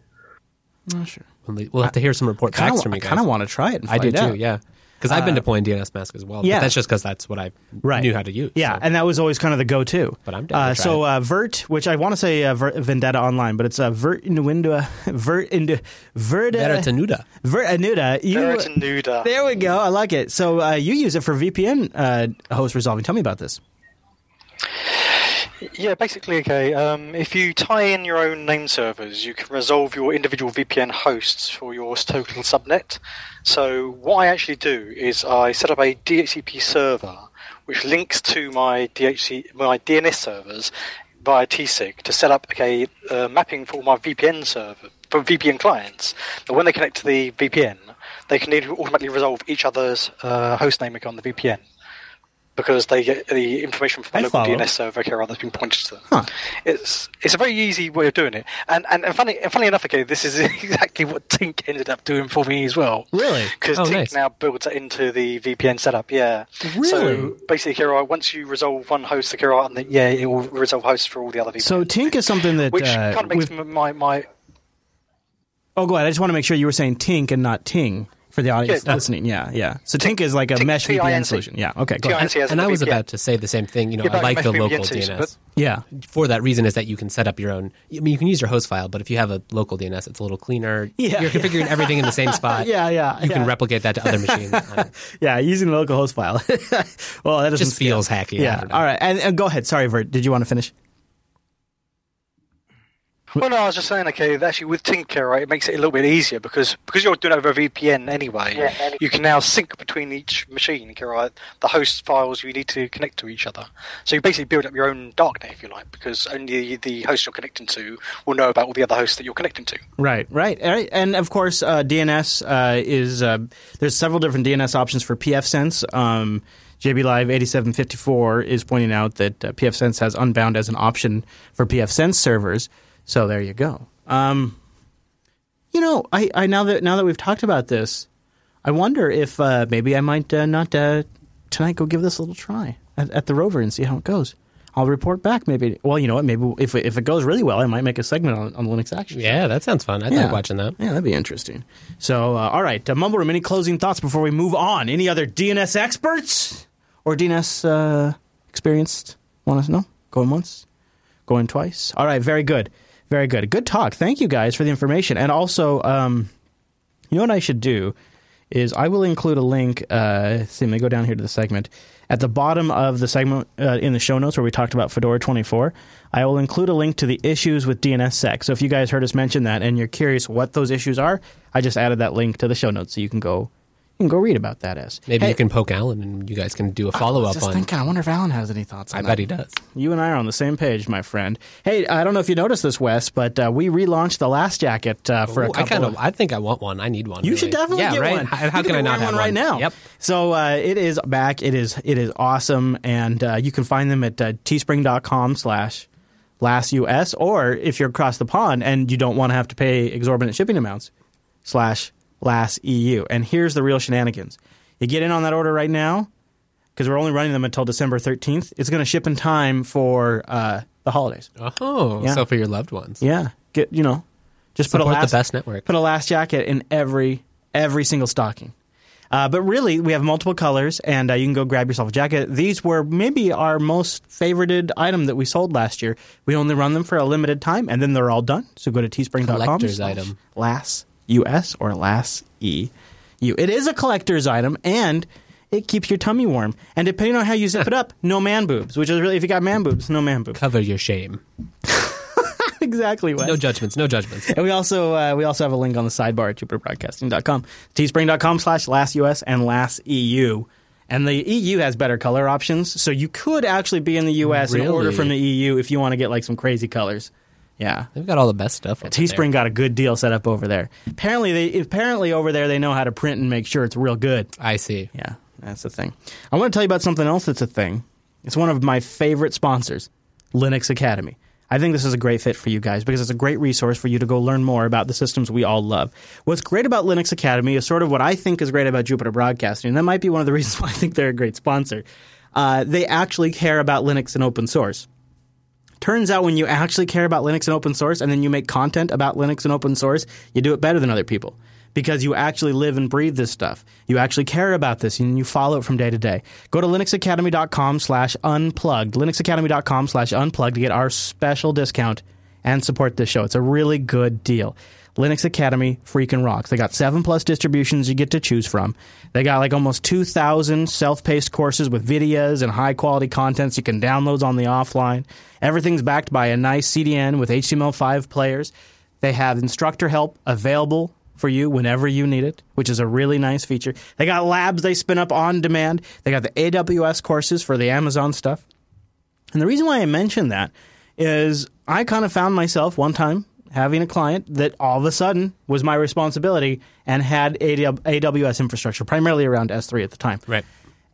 Not sure. We'll we'll have to hear some report Kinda, backs from you guys. I kind of want to try it. And I do find too. Yeah, because I've been deploying dnsmasq as well. yeah. but that's just because that's what I right. knew how to use. Yeah, so. and that was always kind of the go-to. But I'm down uh, to try so it. uh, Vert, which I want to say uh, Ver- Vendetta Online, but it's uh, Vert Innuendo, Vert into Vert Veritanuda. Vert Anuda. You, Veritanuda. There we go. I like it. So uh, you use it for VPN uh, host resolving. Tell me about this. Yeah, basically, okay. Um, if you tie in your own name servers, you can resolve your individual VPN hosts for your total subnet. So what I actually do is I set up a DHCP server which links to my DHC my DNS servers via TSIG to set up okay uh, mapping for my VPN server for VPN clients. But when they connect to the VPN, they can automatically resolve each other's uh, host name on the VPN because they get the information from I the local follow. DNS server okay, that's been pointed to them. It's it's a very easy way of doing it, and and, and funny and funny enough, okay, this is exactly what Tinc ended up doing for me as well. Really? Because Oh, Tinc nice. now builds it into the VPN setup. Yeah. Really? So basically, right, once you resolve one host, right, and then, yeah, it will resolve hosts for all the other VPNs. So Tinc is something that which uh, kind of makes we've- my my Oh, go ahead. I just want to make sure you were saying Tinc and not Ting for the audience Yeah, listening. Yeah, yeah. So Tinc, is like a Tinc, mesh VPN T-I-N-C. solution. Yeah. Okay. Go ahead. TINC as And I was VPN. about to say the same thing. You know, Yeah, I like the local DNS. but- Yeah. For that reason, is that you can set up your own. I mean, you can use your host file, but if you have a local DNS, it's a little cleaner. Yeah. You're configuring everything in the same spot. Yeah, yeah, You can replicate that to other machines. Yeah, using the local host file. well, that doesn't just scale. feels hacky. Yeah. All right. And, and go ahead. Sorry, Vert. Did you want to finish? Well, no, I was just saying, okay, actually with Tinker, right, it makes it a little bit easier because because you're doing it over a VPN anyway. Yeah. You can now sync between each machine, okay, right? The host files you need to connect to each other. So you basically build up your own darknet, if you like, because only the host you're connecting to will know about all the other hosts that you're connecting to. Right, right, All right. and of course, uh, DNS uh, is uh, there's several different DNS options for pfSense. Um, JB Live 8754 is pointing out that uh, pfSense has Unbound as an option for pfSense servers. So there you go. Um, you know, I, I now that now that we've talked about this, I wonder if uh, maybe I might uh, not uh, tonight go give this a little try at, at the Rover and see how it goes. I'll report back. Maybe. Well, you know what? Maybe if it- if it goes really well, I might make a segment on, on Linux Action. Yeah, that sounds fun. I Yeah. like watching that. Yeah, that'd be interesting. So, uh, all right, uh, Mumble Room. Any closing thoughts before we move on? Any other DNS experts or DNS uh, experienced want us to know? Going once, going twice. All right, very good, very good. Good talk. Thank you guys for the information, and also, um, you know what I should do is I will include a link. Uh, see, let me go down here to the segment. At the bottom of the segment uh, in the show notes where we talked about Fedora 24, I will include a link to the issues with DNSSEC. So if you guys heard us mention that and you're curious what those issues are, I just added that link to the show notes so you can go you can go read about that as. Maybe Hey, you can poke Alan and you guys can do a follow up on. thinking, I wonder if Alan has any thoughts on I that. bet he does. You and I are on the same page, my friend. Hey, I don't know if you noticed this, Wes, but uh, we relaunched the last jacket uh, for a couple I kind of of. I think I want one. I need one. You really. should definitely yeah, get right? one. How, how can I not wearing have one right now? Yep. So uh, it is back. It is it is awesome, and uh, you can find them at uh, teespring.com slash last us, or if you're across the pond and you don't want to have to pay exorbitant shipping amounts, slash last eu. And here's the real shenanigans: you get in on that order right now. because we're only running them until December 13th. It's going to ship in time for uh, the holidays. Oh, Yeah. so for your loved ones. Yeah, get you know, just put a Support the last, best network. Put a last jacket in every every single stocking. Uh, but really, we have multiple colors, and uh, you can go grab yourself a jacket. These were maybe our most favorited item that we sold last year. We only run them for a limited time, and then they're all done. So go to teespring.com. Collector's item. Lass US or Lass E U. It is a collector's item, and it keeps your tummy warm. And depending on how you zip it up, no man boobs. Which is really, if you got man boobs, no man boobs. Cover your shame. exactly. Wes. No judgments. No judgments. And we also uh, we also have a link on the sidebar at jupiterbroadcasting.com. Teespring.com slash LastUS and LastEU. And the EU has better color options, so you could actually be in the US and order from the EU if you want to get like some crazy colors. Yeah. They've got all the best stuff. over Teespring there. got a good deal set up over there. Apparently they apparently over there they know how to print and make sure it's real good. I see. Yeah, that's the thing. I want to tell you about something else that's a thing. It's one of my favorite sponsors, Linux Academy. I think this is a great fit for you guys because it's a great resource for you to go learn more about the systems we all love. What's great about Linux Academy is sort of what I think is great about Jupiter Broadcasting, and that might be one of the reasons why I think they're a great sponsor. Uh, they actually care about Linux and open source. Turns out when you actually care about Linux and open source and then you make content about Linux and open source, you do it better than other people because you actually live and breathe this stuff. You actually care about this and you follow it from day to day. Go to linuxacademy.com slash unplugged, linuxacademy.com slash unplugged to get our special discount and support this show. It's a really good deal. Linux Academy freaking rocks. They got seven plus distributions you get to choose from. They got like almost 2,000 self paced courses with videos and high quality contents you can download on the offline. Everything's backed by a nice CDN with HTML5 players. They have instructor help available for you whenever you need it, which is a really nice feature. They got labs they spin up on demand. They got the AWS courses for the Amazon stuff. And the reason why I mention that is I kind of found myself one time having a client that all of a sudden was my responsibility and had AWS infrastructure, primarily around S3 at the time. Right.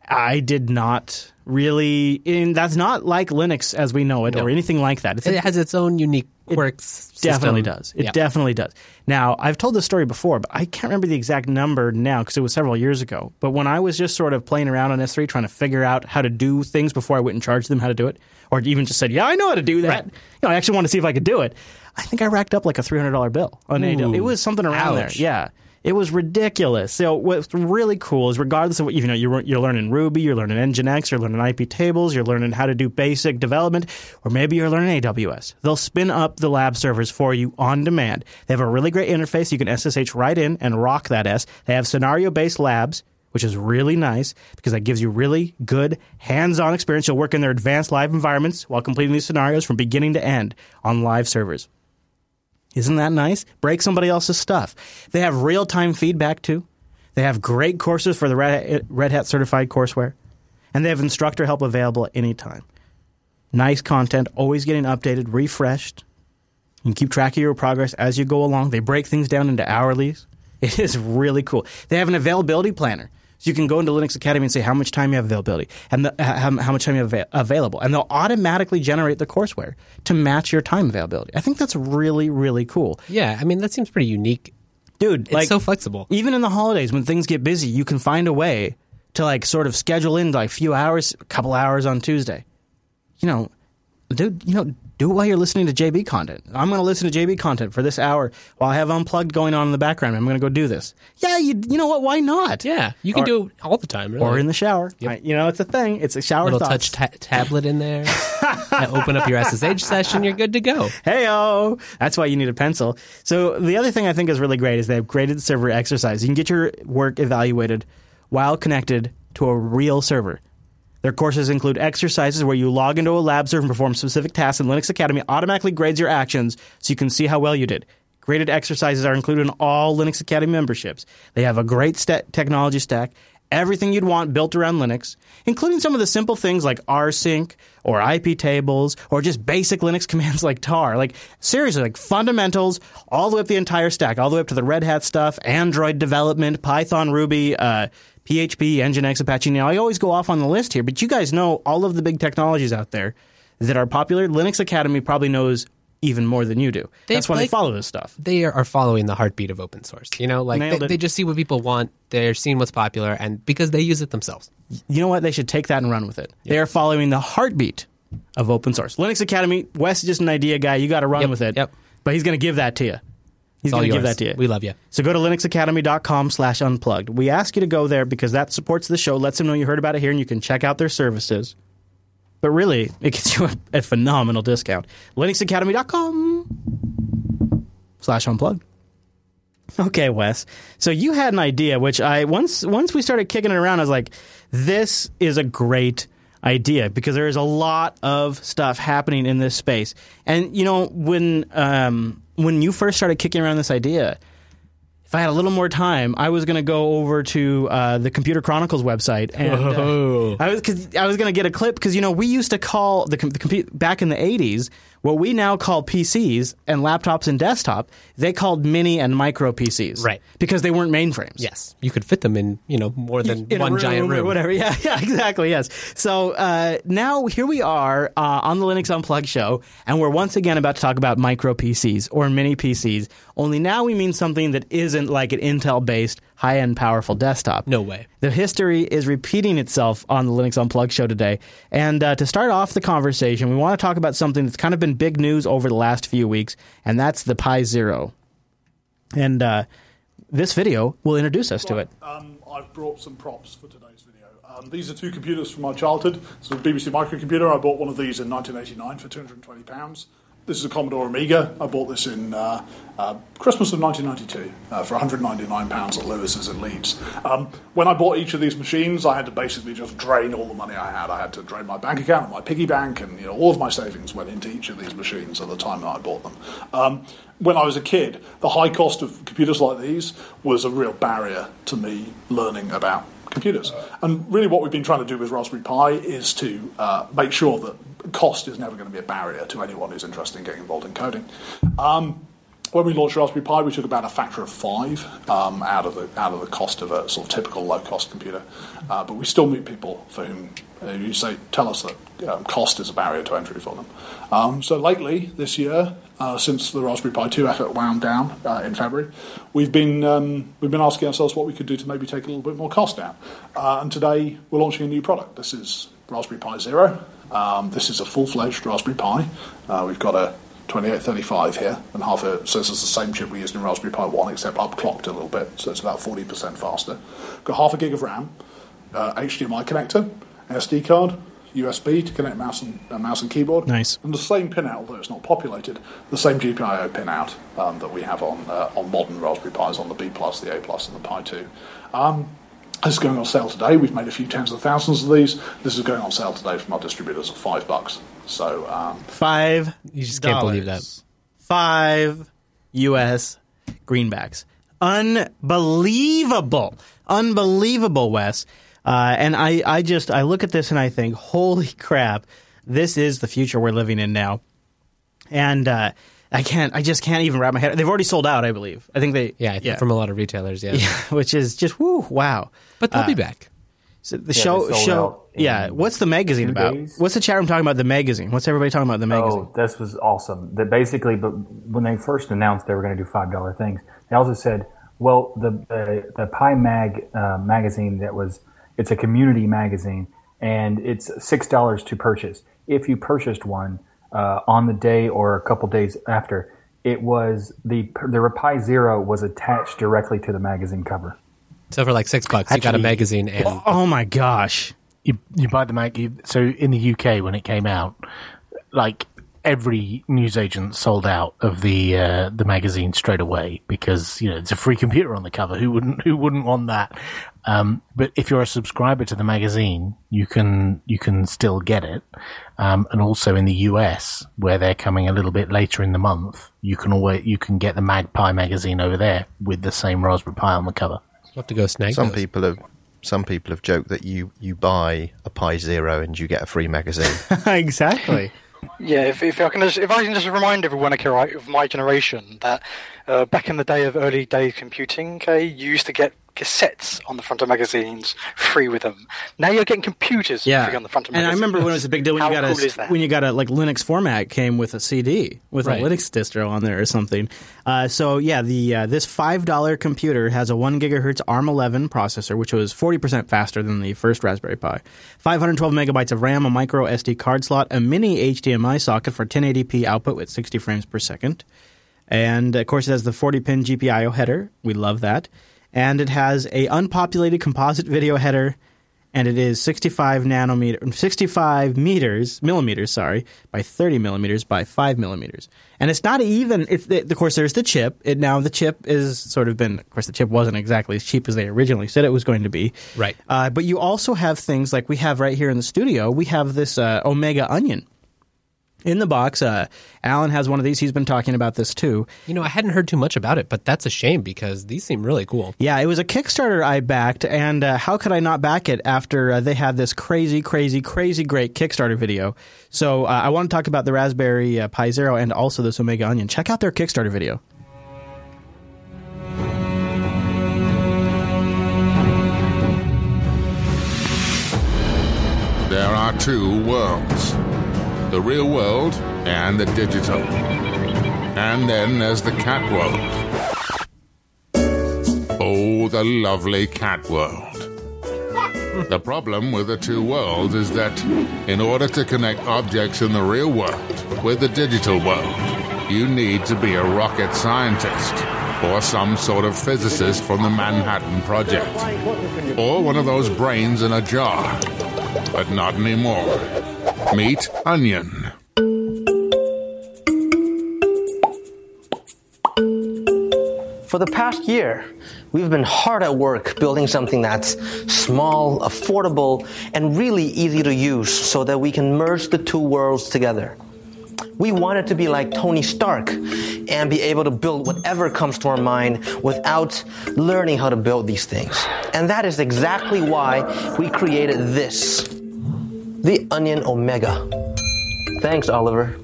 I did not really, and that's not like Linux as we know it No. or anything like that. It's a It has its own unique quirks. definitely system. does. It Yeah. definitely does. Now, I've told this story before, but I can't remember the exact number now because it was several years ago. But when I was just sort of playing around on S3 trying to figure out how to do things before I went and charged them how to do it, or even just said, "Yeah, I know how to do that." Right. You know, I actually want to see if I could do it. I think I racked up like a three hundred dollar bill on AWS. It was something around there. Yeah. It was ridiculous. So what's really cool is regardless of what you know, you're, you're learning Ruby, you're learning Nginx, you're learning IP tables, you're learning how to do basic development, or maybe you're learning AWS. They'll spin up the lab servers for you on demand. They have a really great interface. You can SSH right in and rock that S. They have scenario-based labs, which is really nice because that gives you really good hands-on experience. You'll work in their advanced live environments while completing these scenarios from beginning to end on live servers. Isn't that nice? Break somebody else's stuff. They have real time feedback too. They have great courses for the Red Hat, certified courseware. And they have instructor help available at any time. Nice content, always getting updated, refreshed. You can keep track of your progress as you go along. They break things down into hourlies. It is really cool. They have an availability planner. So you can go into Linux Academy and say how much time you have availability and the, how, how much time you have ava- available. And they'll automatically generate the courseware to match your time availability. I think that's really, really cool. Yeah, I mean that seems pretty unique. Dude, It's like so flexible. even in the holidays when things get busy, you can find a way to like sort of schedule in like a few hours, a couple hours on Tuesday. You know, dude, you know, do it while you're listening to JB content. I'm going to listen to JB content for this hour while I have unplugged going on in the background. I'm going to go do this. Yeah, you you know what? Why not? Yeah, you can Or- do it all the time. Really. Or in the shower. I- you know, it's a thing. It's a shower little thoughts. touch ta- tablet in there. Uh, open up your SSH session. You're good to go. Hey Heyo! That's why you need a pencil. So the other thing I think is really great is they have graded server exercise. You can get your work evaluated while connected to a real server. Their courses include exercises where you log into a lab server and perform specific tasks, and Linux Academy automatically grades your actions so you can see how well you did. Graded exercises are included in all Linux Academy memberships. They have a great sta technology stack, everything you'd want built around Linux, including some of the simple things like rsync or IP tables or just basic Linux commands like tar. Like seriously, like fundamentals all the way up the entire stack, all the way up to the Red Hat stuff, Android development, Python, Ruby, uh, PHP, Nginx, Apache. Now I always go off on the list here, but you guys know all of the big technologies out there that are popular. Linux Academy probably knows even more than you do. They- That's why they follow this stuff. They are, following the heartbeat of open source. You know, like they, they just see what people want. They're seeing what's popular, and because they use it themselves. You know what? They should take that and run with it. They are following the heartbeat of open source. Linux Academy, Wes is just an idea guy. You got to run Yep, with it. yep. But he's going to give that to you. He's going to give that to you. We love you. So go to linuxacademy.com slash unplugged. We ask you to go there because that supports the show, lets them know you heard about it here, and you can check out their services. But really, it gets you a, a phenomenal discount. linuxacademy.com slash unplugged. Okay, Wes. So you had an idea, which I once once we started kicking it around, I was like, this is a great idea because there is a lot of stuff happening in this space. And you know, when um, when you first started kicking around this idea, if I had a little more time, I was going to go over to uh, the Computer Chronicles website, and uh, I was cause I was going to get a clip because you know we used to call the, com- the compu- back in the '80s what we now call PCs and laptops and desktop. They called mini and micro PCs, Right. Because they weren't mainframes. Yes, you could fit them in you know more than In one giant room. or room. whatever. Yeah, yeah, exactly. Yes. So uh, now here we are uh, on the Linux Unplugged show, and we're once again about to talk about micro PCs or mini PCs. Only now we mean something that isn't like an Intel-based high-end powerful desktop. No way. The history is repeating itself on the Linux Unplugged show today. And uh, to start off the conversation, we want to talk about something that's kind of been big news over the last few weeks, and that's the Pi Zero. And uh, this video will introduce us to it. Um, I've brought some props for today's video. Um, these are two computers from my childhood. It's a BBC microcomputer. I bought one of these in 1989 for £220. This is a Commodore Amiga. I bought this in uh, uh, Christmas of 1992 uh, for £199 at Lewis's in Leeds. Um, when I bought each of these machines, I had to basically just drain all the money I had. I had to drain my bank account, and my piggy bank, and you know all of my savings went into each of these machines at the time that I bought them. Um, when I was a kid, the high cost of computers like these was a real barrier to me learning about computers. And really, what we've been trying to do with Raspberry Pi is to uh, make sure that cost is never going to be a barrier to anyone who's interested in getting involved in coding. Um, when we launched Raspberry Pi, we took about a factor of five um, out of the out of the cost of a sort of typical low cost computer. Uh, but we still meet people for whom uh, you say tell us that um, cost is a barrier to entry for them. Um, so lately this year, uh, since the Raspberry Pi 2 effort wound down uh, in February, we've been um, we've been asking ourselves what we could do to maybe take a little bit more cost down. Uh, and today we're launching a new product. This is Raspberry Pi Zero. Um, this is a full-fledged Raspberry Pi. Uh, we've got a 2835 here, and half a so this is the same chip we used in Raspberry Pi 1, except upclocked a little bit, so it's about 40% faster. Got half a gig of RAM, uh, HDMI connector, SD card, USB to connect mouse and uh, mouse and keyboard. Nice. And the same pinout, although it's not populated, the same GPIO pinout um, that we have on uh, on modern Raspberry Pis, on the B plus, the A plus, and the Pi 2. Um, this is going on sale today. We've made a few tens of thousands of these. This is going on sale today from our distributors at five bucks. So um, Five. You just can't believe that. Five U.S. greenbacks. Unbelievable. Unbelievable, Wes. Uh, and I, I just I look at this and I think, holy crap, this is the future we're living in now. And uh, I can't, I just can't even wrap my head. They've already sold out, I believe. I think they, Yeah, I think from a lot of retailers. Yeah, yeah, which is just woo, wow. but they'll Uh, be back. So the Yeah, show, show, yeah. What's the magazine about? days. What's the chat room talking about? The magazine. What's everybody talking about? The magazine. Oh, this was awesome. That basically, but when they first announced they were going to do five dollar things, they also said, "Well, the the, the Pi Mag uh, magazine that was it's a community magazine, and it's six dollars to purchase. If you purchased one uh, on the day or a couple days after, it was the the Pi Zero was attached directly to the magazine cover. So for like six bucks, you got a magazine and Oh my gosh. you you buy the mag. You, so in the UK when it came out, like every newsagent sold out of the uh, the magazine straight away because you know it's a free computer on the cover. Who wouldn't who wouldn't want that? Um, but if you're a subscriber to the magazine, you can you can still get it. Um, and also in the US where they're coming a little bit later in the month, you can always you can get the MagPi magazine over there with the same Raspberry Pi on the cover. We'll have to go snag Some those. people have some people have joked that you, you buy a Pi Zero and you get a free magazine. exactly. Yeah, if, if I can just if I can just remind everyone okay, right, of my generation that uh, back in the day of early day computing, okay, you used to get cassettes on the front of magazines free with them. Now you're getting computers Yeah, free on the front of magazines. and I remember when it was a big deal when How you got cool a when you got a like Linux format came with a CD with Right. a Linux distro on there or something. Uh, so yeah, the uh, this five dollar computer has a one gigahertz ARM 11 processor, which was forty percent faster than the first Raspberry Pi. Five hundred twelve megabytes of RAM, a micro SD card slot, a mini HDMI socket for 1080p output with sixty frames per second. And of course, it has the 40 pin GPIO header. We love that. And it has a unpopulated composite video header, and it is 65 nanometer, 65 meters, millimeters, sorry, by 30 millimeters by 5 millimeters. And it's not even. It's the, of course there's the chip. It now the chip is sort of been. Of course, the chip wasn't exactly as cheap as they originally said it was going to be. Right. Uh, but you also have things like we have right here in the studio. We have this uh, Omega Onion. In the box, uh, Alan has one of these. He's been talking about this too. You know, I hadn't heard too much about it, but that's a shame because these seem really cool. Yeah, it was a Kickstarter I backed, and uh, how could I not back it after uh, they had this crazy, crazy, crazy great Kickstarter video? So uh, I want to talk about the Raspberry uh, Pi Zero and also this Omega Onion. Check out their Kickstarter video. There are two worlds the real world and the digital. And then there's the cat world. Oh, the lovely cat world. The problem with the two worlds is that in order to connect objects in the real world with the digital world, you need to be a rocket scientist or some sort of physicist from the Manhattan Project or one of those brains in a jar. But not anymore. Meet Onion. For the past year, we've been hard at work building something that's small, affordable, and really easy to use so that we can merge the two worlds together. We wanted to be like Tony Stark and be able to build whatever comes to our mind without learning how to build these things. And that is exactly why we created this the Onion Omega. Thanks, Oliver.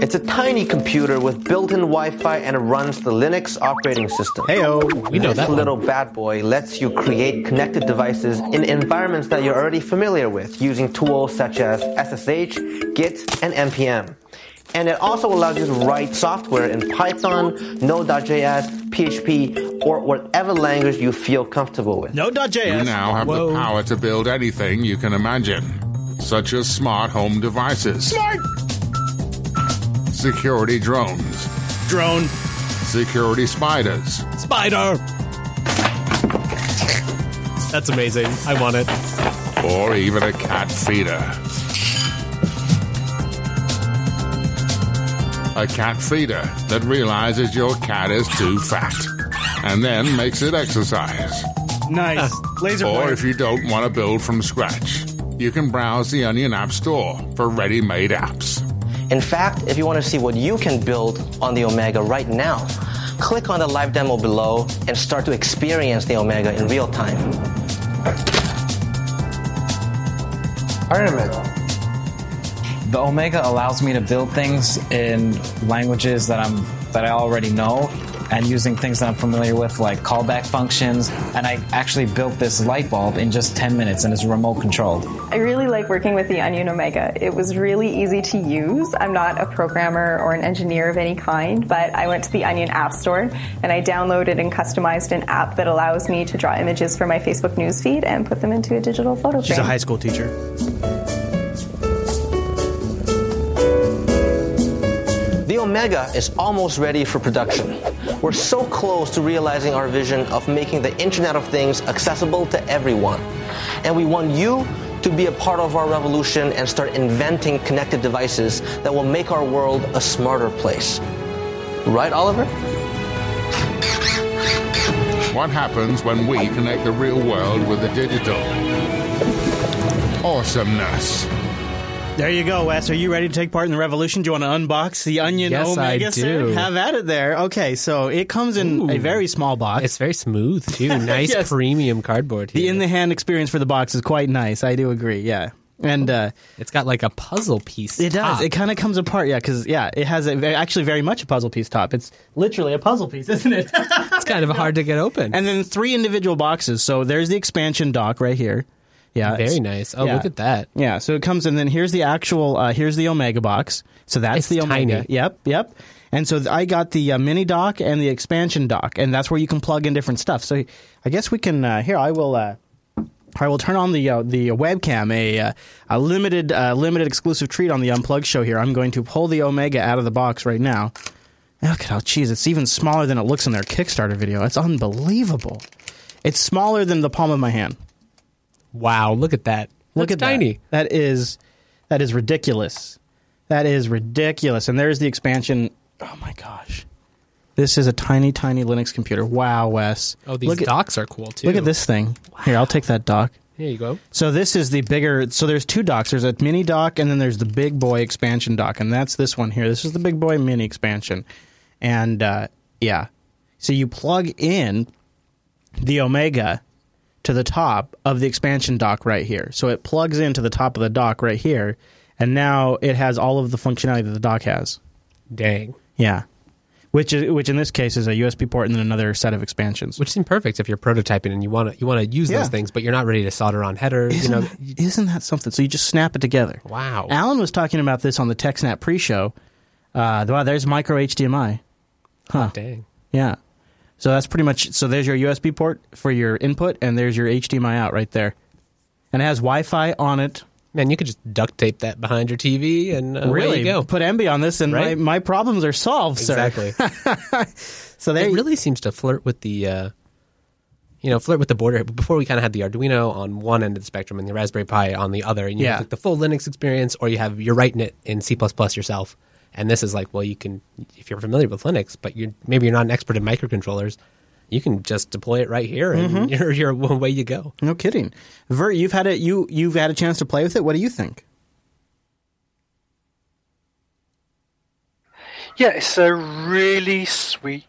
It's a tiny computer with built-in Wi-Fi and it runs the Linux operating system. Heyo, we know this that one. little bad boy lets you create connected devices in environments that you're already familiar with using tools such as SSH, Git, and npm. And it also allows you to write software in Python, Node.js, PHP, or whatever language you feel comfortable with. Node.js. You now have the power to build anything you can imagine, such as smart home devices, security drones, Drone. security spiders, Spider! That's amazing. I want it. or even a cat feeder. A cat feeder that realizes your cat is too fat and then makes it exercise. Nice. Laser Or pointer. if you don't want to build from scratch, you can browse the Onion App Store for ready made apps. In fact, if you want to see what you can build on the Omega right now, click on the live demo below and start to experience the Omega in real time. Artemis. The Omega allows me to build things in languages that I'm that I already know and using things that I'm familiar with like callback functions and I actually built this light bulb in just 10 minutes and it's remote controlled. I really like working with the Onion Omega. It was really easy to use. I'm not a programmer or an engineer of any kind, but I went to the Onion App Store and I downloaded and customized an app that allows me to draw images for my Facebook newsfeed and put them into a digital photo She's frame. a high school teacher. The Omega is almost ready for production. We're so close to realizing our vision of making the Internet of Things accessible to everyone. And we want you to be a part of our revolution and start inventing connected devices that will make our world a smarter place. Right, Oliver? What happens when we connect the real world with the digital? Awesomeness. There you go, Wes. Are you ready to take part in the revolution? Do you want to unbox the Onion Yes, I Omega? sir? do. Have at it there. Okay, so it comes in a very small box. It's very smooth, too. Nice Yes. premium cardboard the in the hand experience for the box is quite nice. I do agree. Yeah, and uh, it's got like a puzzle piece. it does. top. It kind of comes apart. Yeah, because yeah, it has a, very- actually very much a puzzle piece top. It's literally a puzzle piece, isn't it? It's kind of hard to get open. And then three individual boxes. So there's the expansion dock right here. Yeah, Very nice. Oh, yeah. look at that. Yeah, so it comes and then here's the actual uh, here's the Omega box. So that's It's the Omega. tiny. Yep, yep. And so I got the uh, mini dock and the expansion dock, and that's where you can plug in different stuff. So I guess we can uh, here. I will. Uh, I will turn on the uh, the webcam, a uh, a limited uh, limited exclusive treat on the Unplugged show here. I'm going to pull the Omega out of the box right now. Look at how geez, it's even smaller than it looks in their Kickstarter video. It's unbelievable. It's smaller than the palm of my hand. Wow, look at that. Look That's at tiny. That. that is that is ridiculous. That is ridiculous. And there's the expansion. Oh my gosh. This is a tiny, tiny Linux computer. Wow, Wes. Oh, these look at, docks are cool too. Look at this thing. Here, I'll take that dock. Here you go. So this is the bigger. So there's two docks. There's a mini dock, and then there's the big boy expansion dock, and that's this one here. This is the big boy mini expansion, and uh, yeah. So you plug in the Omega to the top of the expansion dock right here. So it plugs into the top of the dock right here, and now it has all of the functionality that the dock has. Dang. Yeah. Which is, which in this case is a USB port and then another set of expansions. Which seems perfect if you're prototyping and you want to you want to use Yeah. those things, but you're not ready to solder on headers. Isn't, you know, that, isn't that something? So you just snap it together. Wow. Alan was talking about this on the TechSnap pre-show. Uh, wow, there's micro HDMI. Huh. dang. Yeah. So that's pretty much. So there's your USB port for your input, and there's your HDMI out right there, and it has Wi-Fi on it. Man, you could just duct tape that behind your TV and uh, really, go. put Emby on this, and Right? my, my problems are solved, sir. Exactly. so they it really seems to flirt with the, uh, you know, flirt with the border. Before we kind of had the Arduino on one end of the spectrum and the Raspberry Pi on the other, and you Yeah. have like the full Linux experience, or you have you're writing it in C yourself. And this is like, well, you can if you're familiar with Linux, but you maybe you're not an expert in microcontrollers, you can just deploy it right here, and Mhm. you're, you're away you go. No kidding. Ver, you've had it. You you've had a chance to play with it. What do you think? Yeah, it's a really sweet,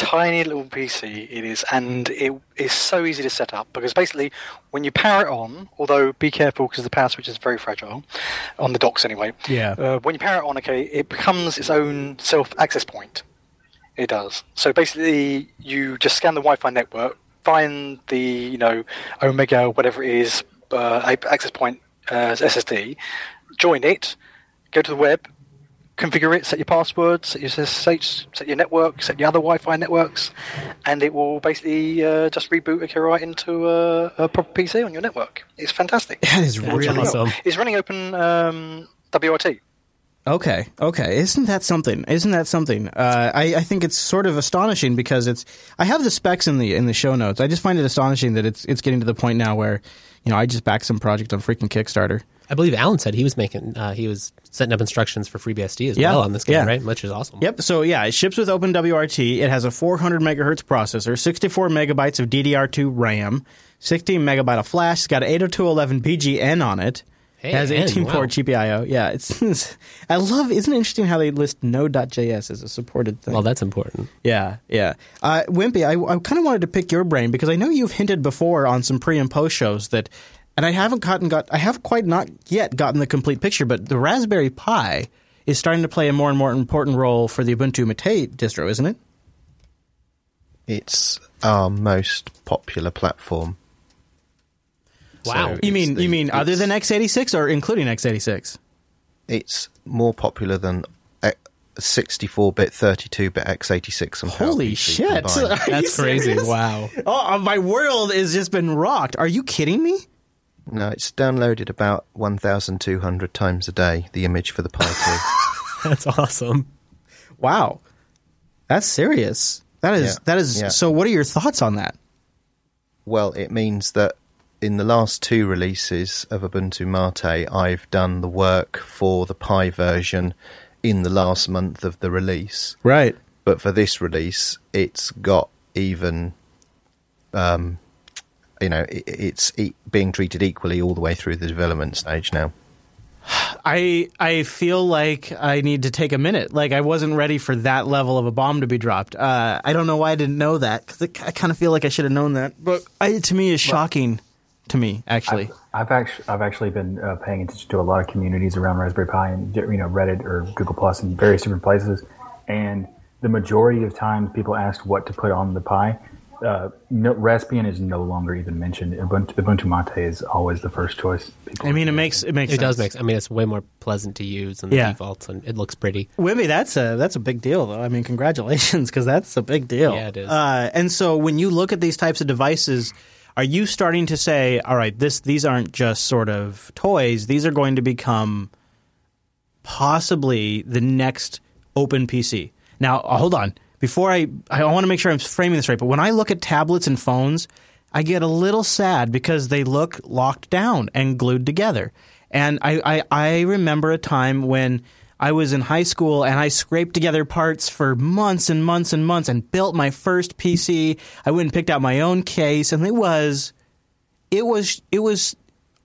tiny little PC. It is, and it is so easy to set up because basically, when you power it on, although be careful because the power switch is very fragile on the docks anyway. Yeah. Uh, when you power it on, okay, it becomes its own self-access point. It does. So basically, you just scan the Wi-Fi network, find the you know Omega whatever it is uh, access point uh, SSD, join it, go to the web, configure it, set your passwords, set your SSH, set your network, set your other Wi-Fi networks, and it will basically uh, just reboot okay right into a, a proper PC on your network. It's fantastic. That is It's really running- awesome. It's running open um, WRT. Okay, okay. Isn't that something? Isn't that something? Uh, I, I think it's sort of astonishing because it's. I have the specs in the in the show notes. I just find it astonishing that it's it's getting to the point now where, you know, I just back some project on freaking Kickstarter. I believe Alan said he was making uh, he was setting up instructions for FreeBSD as Yeah, well on this game, yeah. right? Which is awesome. Yep. So yeah, it ships with OpenWRT. It has a 400 megahertz processor, 64 megabytes of DDR2 RAM, 16 megabyte of flash. It's got an 802.11 BGN on it. Hey, it has N, 18 wow. port GPIO. Yeah, it's. I love. Isn't it interesting how they list Node.js as a supported thing? Well, that's important. Yeah, yeah. Uh, Wimpy, I, I kind of wanted to pick your brain because I know you've hinted before on some pre and post shows that, and I haven't gotten got I have quite not yet gotten the complete picture, but the Raspberry Pi is starting to play a more and more important role for the Ubuntu Mate distro, isn't it? It's our most popular platform. Wow. So you mean the- you mean other it's- than x86 or including x86? It's more popular than 64-bit, 32-bit x86 and Holy PowerPC shit! combined. Are you serious? Oh, uh, my world has just been rocked. Are you kidding me? No, it's downloaded about 1,200 times a day, the image for the Pi 2. That's awesome. Wow. That's serious. That is Yeah, that is yeah. so what are your thoughts on that? Well, it means that in the last two releases of Ubuntu Mate, I've done the work for the Pi version in the last month of the release. Right. But for this release, it's got even, um, you know, it, it's e- being treated equally all the way through the development stage now. I I feel like I need to take a minute. Like I wasn't ready for that level of a bomb to be dropped. Uh, I don't know why I didn't know that because I kind of feel like I should have known that. But I, to me, is shocking. To me, actually. I've actually I've actually been uh, paying attention to a lot of communities around Raspberry Pi and you know Reddit or Google Plus and various different places, and the majority of times people asked what to put on the Pi, uh, no, Raspbian is no longer even mentioned. Ubuntu, Ubuntu Mate is always the first choice. I mean, it makes it makes it does sense. make. I mean, it's way more pleasant to use than the Yeah. defaults, and it looks pretty. Wimpy, that's a that's a big deal, though. I mean, congratulations, because that's a big deal. Yeah, it is. Uh, and so, when you look at these types of devices, are you starting to say, "All right, this these aren't just sort of toys; these are going to become possibly the next open PC"? Now, uh, hold on. Before I, I want to make sure I'm framing this right. But when I look at tablets and phones, I get a little sad because they look locked down and glued together. And I, I, I remember a time when I was in high school and I scraped together parts for months and months and months and built my first PC. I went and picked out my own case, and it was, it was, it was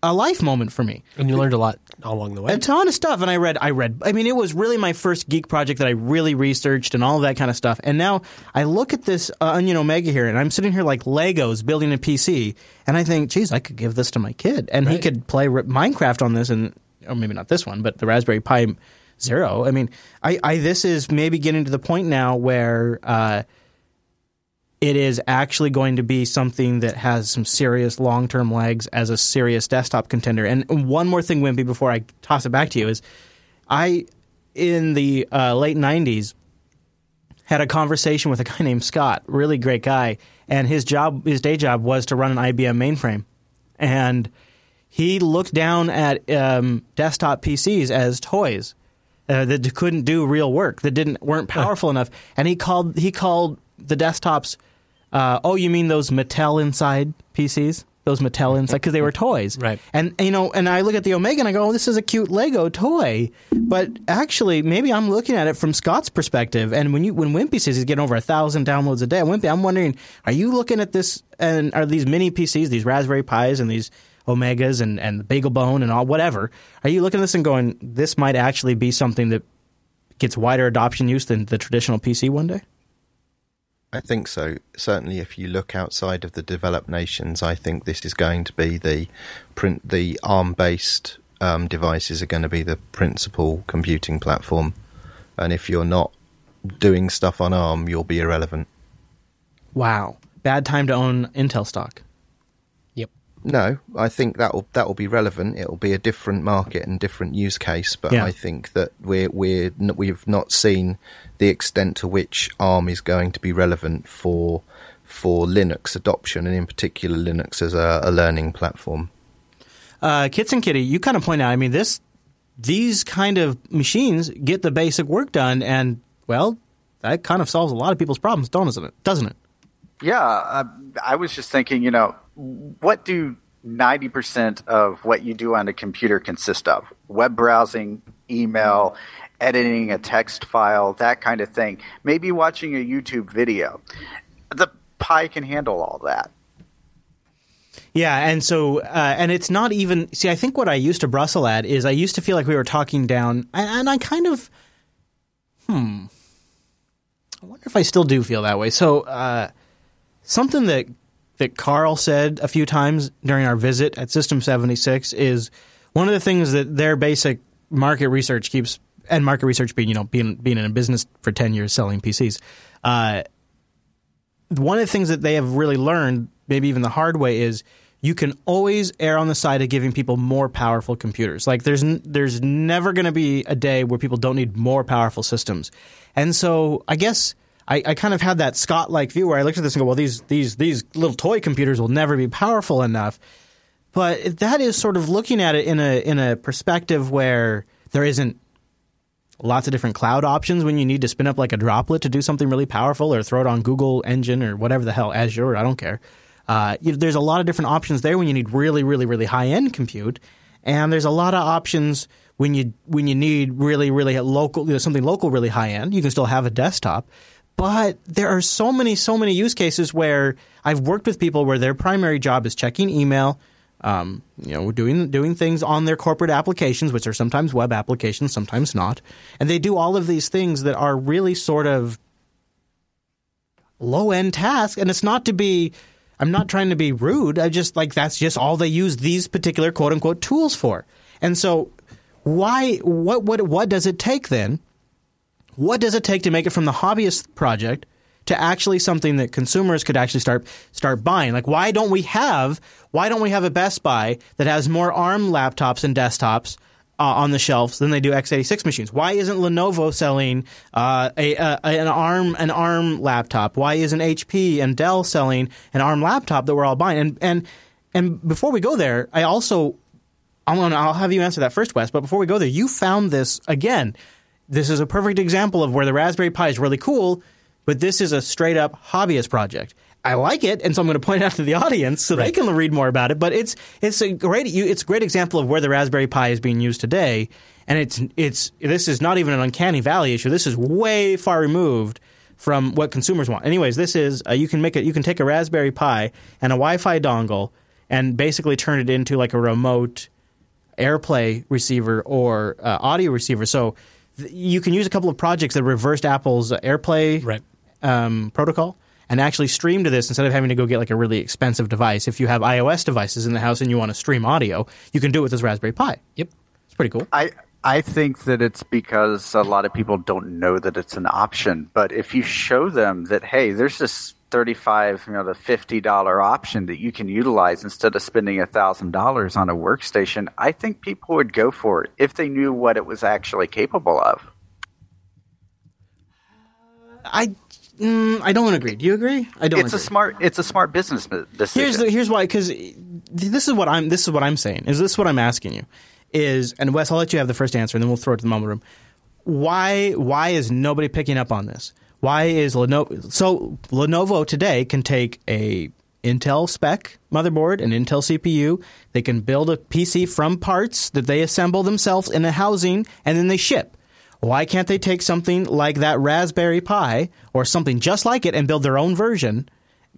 a life moment for me. And you learned a lot along the way. A ton of stuff, and I read. I read. I mean, it was really my first geek project that I really researched and all of that kind of stuff. And now I look at this uh, Onion Omega here, and I'm sitting here like Legos building a PC, and I think, geez, I could give this to my kid, and he could play Minecraft on this, and or maybe not this one, but the Raspberry Pi Zero. I mean, I, I this is maybe getting to the point now where. Uh, it is actually going to be something that has some serious long term legs as a serious desktop contender. And one more thing, Wimpy, before I toss it back to you is I, in the uh, late 90s, had a conversation with a guy named Scott, really great guy, and his job, his day job was to run an IBM mainframe. And he looked down at um, desktop PCs as toys uh, that couldn't do real work, that didn't weren't powerful enough, and he called he called the desktops. Uh, oh, you mean those Mattel inside PCs? Those Mattel inside because they were toys, Right. And you know, and I look at the Omega and I go, "Oh, this is a cute Lego toy." But actually, maybe I'm looking at it from Scott's perspective. And when you when Wimpy says he's getting over a thousand downloads a day, Wimpy, I'm wondering, are you looking at this and are these mini PCs, these Raspberry Pis, and these Omegas and and BeagleBone and all whatever? Are you looking at this and going, this might actually be something that gets wider adoption use than the traditional PC one day? I think so. Certainly, if you look outside of the developed nations, I think this is going to be the print. The ARM-based um, devices are going to be the principal computing platform, and if you're not doing stuff on ARM, you'll be irrelevant. Wow, bad time to own Intel stock. Yep. No, I think that will that will be relevant. It will be a different market and different use case, but Yeah. I think that we're we're we've not seen the extent to which ARM is going to be relevant for for Linux adoption, and in particular Linux as a, a learning platform. uh, Kits and Kitty, you kind of point out. I mean, this these kind of machines get the basic work done, and well, that kind of solves a lot of people's problems, doesn't it? Doesn't it? Yeah, uh, I was just thinking, you know, what do 90% of what you do on a computer consist of? Web browsing, email, editing a text file, that kind of thing. Maybe watching a YouTube video. The Pi can handle all that. Yeah, and so uh, and it's not even. See, I think what I used to bristle at is I used to feel like we were talking down, and, and I kind of, hmm, I wonder if I still do feel that way. So uh, something that that Carl said a few times during our visit at System seventy six is one of the things that their basic market research keeps, and market research being you know being being in a business for ten years selling PCs. Uh, one of the things that they have really learned, maybe even the hard way, is you can always err on the side of giving people more powerful computers. Like there's n- there's never going to be a day where people don't need more powerful systems. And so I guess I, I kind of had that Scott like view where I looked at this and go, well, these these these little toy computers will never be powerful enough. But that is sort of looking at it in a in a perspective where there isn't lots of different cloud options when you need to spin up like a droplet to do something really powerful or throw it on Google Engine or whatever the hell Azure. I don't care. Uh, you, there's a lot of different options there when you need really, really, really high end compute, and there's a lot of options when you when you need really, really local, you know, something local, really high end. You can still have a desktop, but there are so many, so many use cases where I've worked with people where their primary job is checking email, um, you know, doing doing things on their corporate applications, which are sometimes web applications, sometimes not, and they do all of these things that are really sort of low end tasks. And it's not to be, I'm not trying to be rude. I just like that's just all they use these particular quote unquote tools for. And so, why, what, what, what does it take then? what does it take to make it from the hobbyist project to actually something that consumers could actually start start buying? Like, why don't we have why don't we have a Best Buy that has more ARM laptops and desktops? Uh, on the shelves than they do x86 machines. Why isn't Lenovo selling uh, a, a, an ARM an ARM laptop? Why isn't HP and Dell selling an ARM laptop that we're all buying? And and and before we go there, I also I'm gonna, I'll have you answer that first, Wes. But before we go there, you found this again. This is a perfect example of where the Raspberry Pi is really cool, but this is a straight up hobbyist project. I like it, and so I'm going to point it out to the audience so they can read more about it. But it's it's a great it's a great example of where the Raspberry Pi is being used today, and it's it's this is not even an uncanny valley issue. This is way far removed from what consumers want. Anyways, this is uh, you can make it you can take a Raspberry Pi and a Wi-Fi dongle and basically turn it into like a remote AirPlay receiver or uh, audio receiver. So you can use a couple of projects that reversed Apple's uh, AirPlay um, protocol and actually stream to this instead of having to go get like a really expensive device. If you have iOS devices in the house and you want to stream audio, you can do it with this Raspberry Pi. Yep, it's pretty cool. I I think that it's because a lot of people don't know that it's an option. But if you show them that hey, there's this thirty-five, you know, the fifty-dollar option that you can utilize instead of spending a thousand dollars on a workstation, I think people would go for it if they knew what it was actually capable of. I mm, I don't agree. Do you agree? I don't. It's a smart. It's a smart business decision. Here's the, here's why because this is what I'm this is what I'm saying is this what I'm asking you is and Wes I'll let you have the first answer and then we'll throw it to the mumble room. Why why is nobody picking up on this? Why is Lenovo so Lenovo today can take a Intel spec motherboard, an Intel CPU. They can build a PC from parts that they assemble themselves in a housing and then they ship. Why can't they take something like that Raspberry Pi or something just like it and build their own version,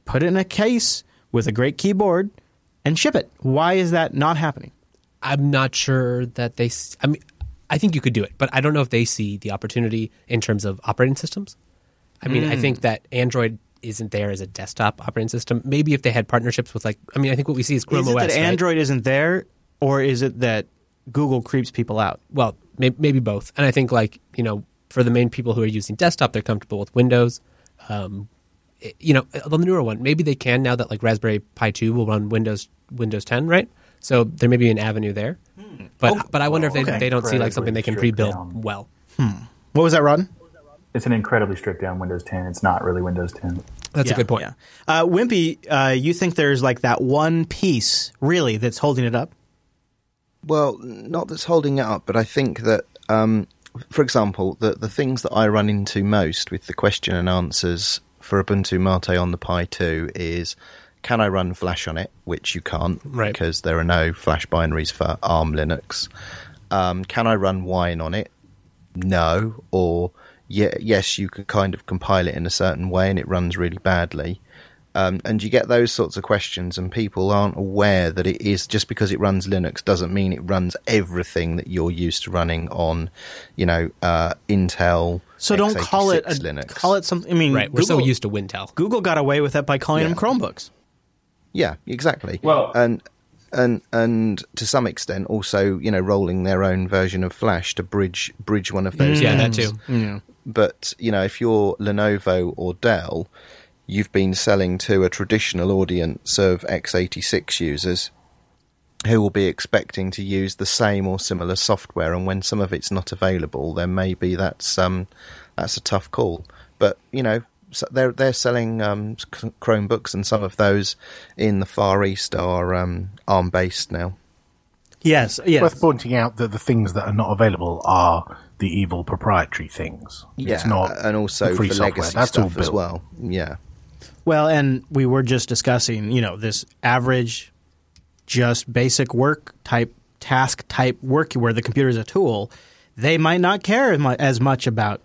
put it in a case with a great keyboard, and ship it? Why is that not happening? I'm not sure that they. I mean, I think you could do it, but I don't know if they see the opportunity in terms of operating systems. I mean, I Mm. think that Android isn't there as a desktop operating system. Maybe if they had partnerships with, like, I mean, I think what we see is Chrome is it OS. that right? Android isn't there, or is it that Google creeps people out? Well, maybe both. And I think, like, you know, for the main people who are using desktop, they're comfortable with Windows. Um, it- you know, on the newer one, maybe they can now that like Raspberry Pi 2 will run Windows Windows 10, right? So there may be an avenue there. But Oh, but I wonder if they, okay. they don't see like something they can pre-build stripped down. well. What was that, Rodden? It's an incredibly stripped down Windows 10. It's not really Windows 10. That's Yeah, a good point. yeah. Uh, Wimpy, uh, you think there's like that one piece really that's holding it up? Well, not that's holding it up, but I think that, um, for example, the the things that I run into most with the question and answers for Ubuntu Mate on the Pi 2 is can I run Flash on it, which you can't, Right. because there are no Flash binaries for ARM Linux. Um, can I run Wine on it? No. Or yeah, yes, you could kind of compile it in a certain way and it runs really badly. Um, and you get those sorts of questions, and people aren't aware that it is just because it runs Linux doesn't mean it runs everything that you're used to running on, you know, uh, Intel. So don't call it a, x86 Linux. call it something. I mean, Right, we're so used to Wintel. Google got away with that by calling Yeah. them Chromebooks. Yeah, exactly. Well- and and and to some extent, also, you know, rolling their own version of Flash to bridge bridge one of those. Yeah, that too. Yeah. But you know, if you're Lenovo or Dell, you've been selling to a traditional audience of x86 users who will be expecting to use the same or similar software, and when some of it's not available, then maybe that's um, that's a tough call. But you know, so they're they're selling um, Chromebooks, and some of those in the Far East are um, ARM based now. Yes, yes. Worth pointing out that the things that are not available are the evil proprietary things. it's not and also free for software. legacy That's all stuff as well. Yeah. Well, and we were just discussing, you know, this average, just basic work type, task type work where the computer is a tool. They might not care as much about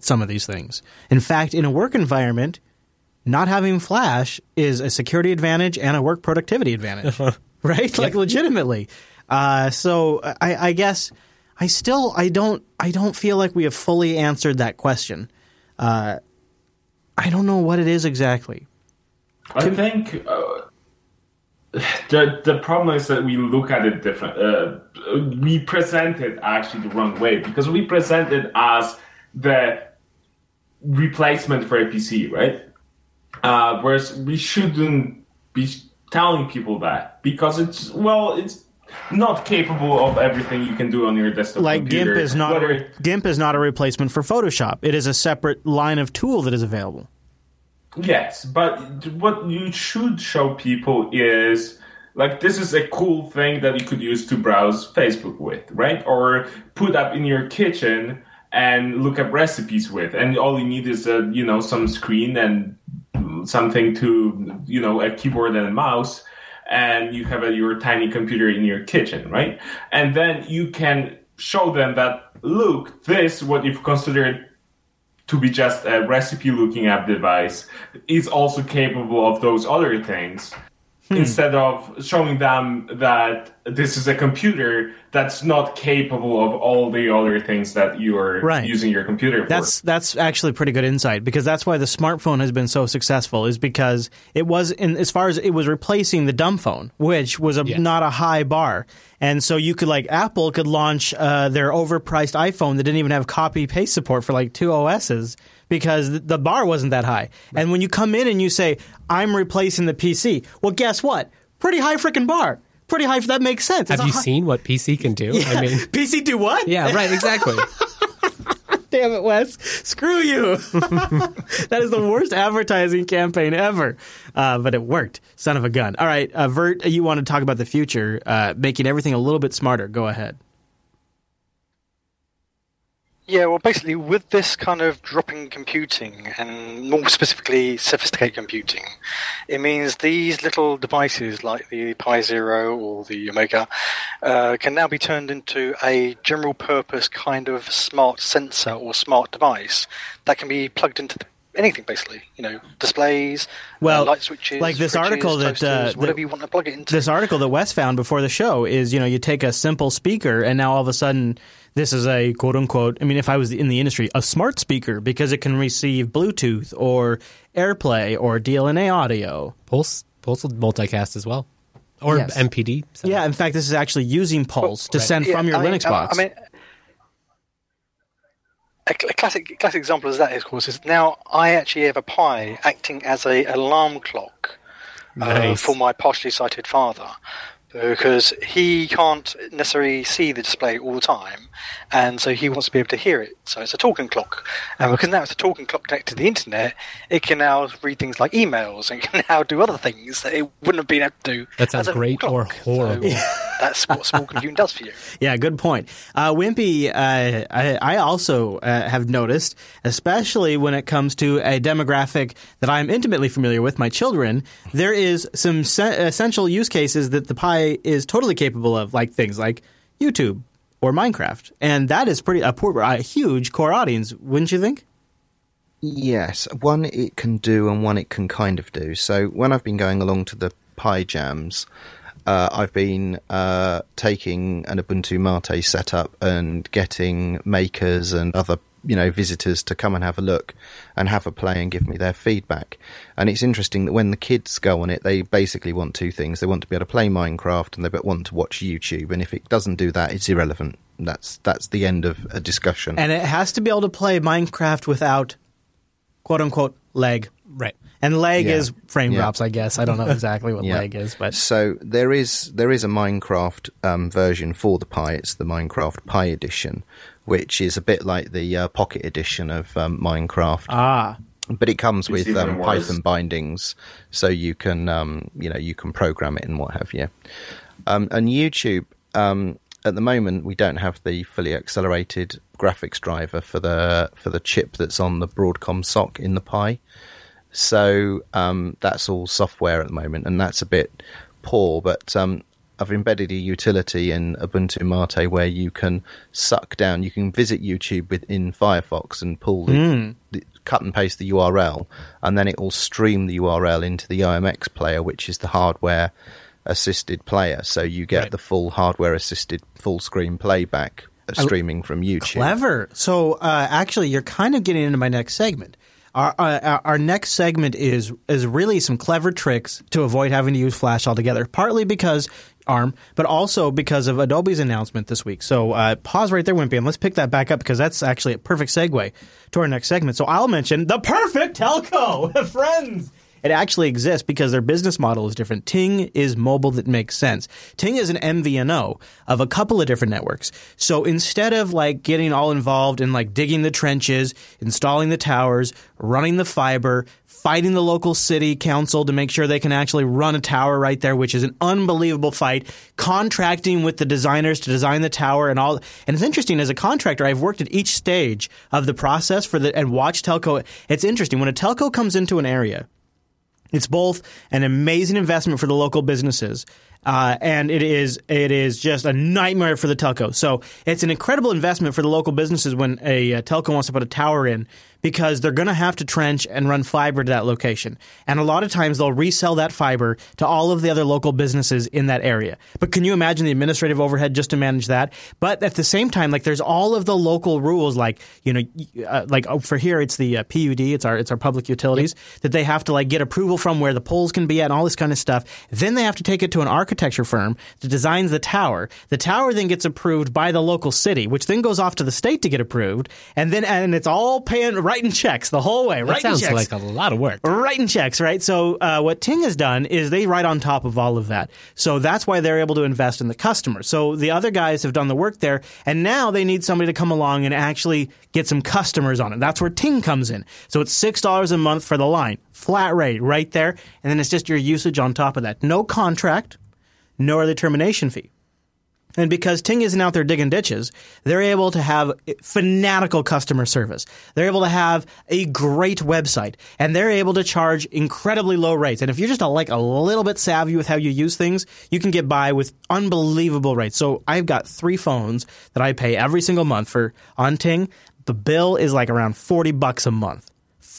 some of these things. In fact, in a work environment, not having Flash is a security advantage and a work productivity advantage, right? Like legitimately. Uh, so I, I guess I still I don't I don't feel like we have fully answered that question. Uh, I don't know what it is exactly. I think uh, the the problem is that we look at it different. Uh, we present it actually the wrong way because we present it as the replacement for a PC, right? Uh, whereas we shouldn't be telling people that because it's well, it's not capable of everything you can do on your desktop Like computer. GIMP is not Whether GIMP is not a replacement for Photoshop. It is a separate line of tool that is available. Yes, but what you should show people is like this is a cool thing that you could use to browse Facebook with, right? Or put up in your kitchen and look up recipes with, and all you need is a you know some screen and something to you know a keyboard and a mouse, and you have a, your tiny computer in your kitchen, right? And then you can show them that look, this what you've considered to be just a recipe looking app device is also capable of those other things instead of showing them that this is a computer that's not capable of all the other things that you're Right. using your computer for. That's that's actually pretty good insight because that's why the smartphone has been so successful is because it was in as far as it was replacing the dumb phone, which was a, not a high bar, and so you could like Apple could launch uh, their overpriced iPhone that didn't even have copy paste support for like two OSs because the bar wasn't that high. And when you come in and you say I'm replacing the PC, well, guess what? Pretty high freaking bar. Pretty high. That makes sense. It's Have you hi- seen what PC can do? Yeah. I mean, PC do what? yeah, right, exactly. Damn it, Wes. Screw you. that is the worst advertising campaign ever. Uh, but it worked. Son of a gun. All right, uh, Vert, you want to talk about the future, uh, making everything a little bit smarter. Go ahead. Yeah, well, basically, with this kind of dropping computing and more specifically sophisticated computing, it means these little devices like the Pi Zero or the Omega uh, can now be turned into a general purpose kind of smart sensor or smart device that can be plugged into anything, basically. You know, displays, Well, uh, light switches, like this article that, uh, whatever you want to plug it into. This article that Wes found before the show is, you know, you take a simple speaker and now all of a sudden this is a quote unquote, I mean, if I was in the industry, a smart speaker because it can receive Bluetooth or AirPlay or DLNA audio. Pulse, Pulse will multicast as well. Or Yes. MPD. Yeah, in fact, this is actually using Pulse to right. send Yeah, from your I Linux uh, box. I mean, a, classic classic example of that, of course, is now I actually have a Pi acting as a alarm clock uh, for my partially sighted father. Because he can't necessarily see the display all the time, and so he wants to be able to hear it. So it's a talking clock, and because now it's a talking clock connected to the internet, it can now read things like emails and can now do other things that it wouldn't have been able to do. That sounds as a great or horrible. That's what small computing does for you. Yeah, good point. Uh, Wimpy, uh, I, I also uh, have noticed, especially when it comes to a demographic that I'm intimately familiar with, my children, there is some se- essential use cases that the Pi is totally capable of, like things like YouTube or Minecraft, and that is pretty a, poor, a huge core audience, wouldn't you think? Yes, one it can do and one it can kind of do. So when I've been going along to the Pi Jams, uh, I've been uh, taking an Ubuntu Mate setup and getting makers and other you know visitors to come and have a look and have a play and give me their feedback. And it's interesting that when the kids go on it, they basically want two things: they want to be able to play Minecraft and they want to watch YouTube. And if it doesn't do that, it's irrelevant. That's that's the end of a discussion. And it has to be able to play Minecraft without quote unquote lag. Right. And lag Yeah. is frame Yeah. drops, I guess. I don't know exactly what Yeah. lag is, but so there is there is a Minecraft um, version for the Pi. It's the Minecraft Pi edition, which is a bit like the uh, Pocket edition of um, Minecraft. Ah. But it comes It's with um. Python bindings, so you can um, you know you can program it and what have you. Um, and YouTube, um, at the moment, we don't have the fully accelerated graphics driver for the for the chip that's on the Broadcom SoC in the Pi. So um, that's all software at the moment, and that's a bit poor. But um, I've embedded a utility in Ubuntu Mate where you can suck down, you can visit YouTube within Firefox and pull the, Mm. the cut and paste the URL, and then it will stream the URL into the OMX player, which is the hardware assisted player. So you get the full hardware assisted full screen playback streaming from YouTube. Clever. So uh, actually, you're kind of getting into my next segment. Our, uh, our next segment is is really some clever tricks to avoid having to use Flash altogether. Partly because ARM, but also because of Adobe's announcement this week. So uh, pause right there, Wimpy, and let's pick that back up because that's actually a perfect segue to our next segment. So I'll mention the perfect telco, friends. It actually exists because their business model is different. Ting is mobile that makes sense. Ting is an MVNO of a couple of different networks. So instead of like getting all involved in like digging the trenches, installing the towers, running the fiber, fighting the local city council to make sure they can actually run a tower right there, which is an unbelievable fight, contracting with the designers to design the tower and all. And it's interesting as a contractor, I've worked at each stage of the process for the, and watched telco. It's interesting when a telco comes into an area, it's both an amazing investment for the local businesses, uh, and it is it is just a nightmare for the telco. So it's an incredible investment for the local businesses when a, uh telco wants to put a tower in because they're going to have to trench and run fiber to that location. And a lot of times they'll resell that fiber to all of the other local businesses in that area. But can you imagine the administrative overhead just to manage that? But at the same time, like there's all of the local rules, like you know, uh, like oh, for here it's the uh, PUD, it's our it's our public utilities that they have to like get approval from where the poles can be at, and all this kind of stuff. Then they have to take it to an architecture firm that designs the tower. The tower then gets approved by the local city, which then goes off to the state to get approved, and then and it's all paying writing checks the whole way. That sounds checks like a lot of work. writing checks, right? So uh, what Ting has done is they write on top of all of that. So that's why they're able to invest in the customer. So the other guys have done the work there, and now they need somebody to come along and actually get some customers on it. That's where Ting comes in. So it's six dollars a month for the line, flat rate, right there, and then it's just your usage on top of that. No contract, no early termination fee. And because Ting isn't out there digging ditches, they're able to have fanatical customer service. They're able to have a great website, and they're able to charge incredibly low rates. And if you're just a, like a little bit savvy with how you use things, you can get by with unbelievable rates. So I've got three phones that I pay every single month for on Ting. The bill is like around forty bucks a month.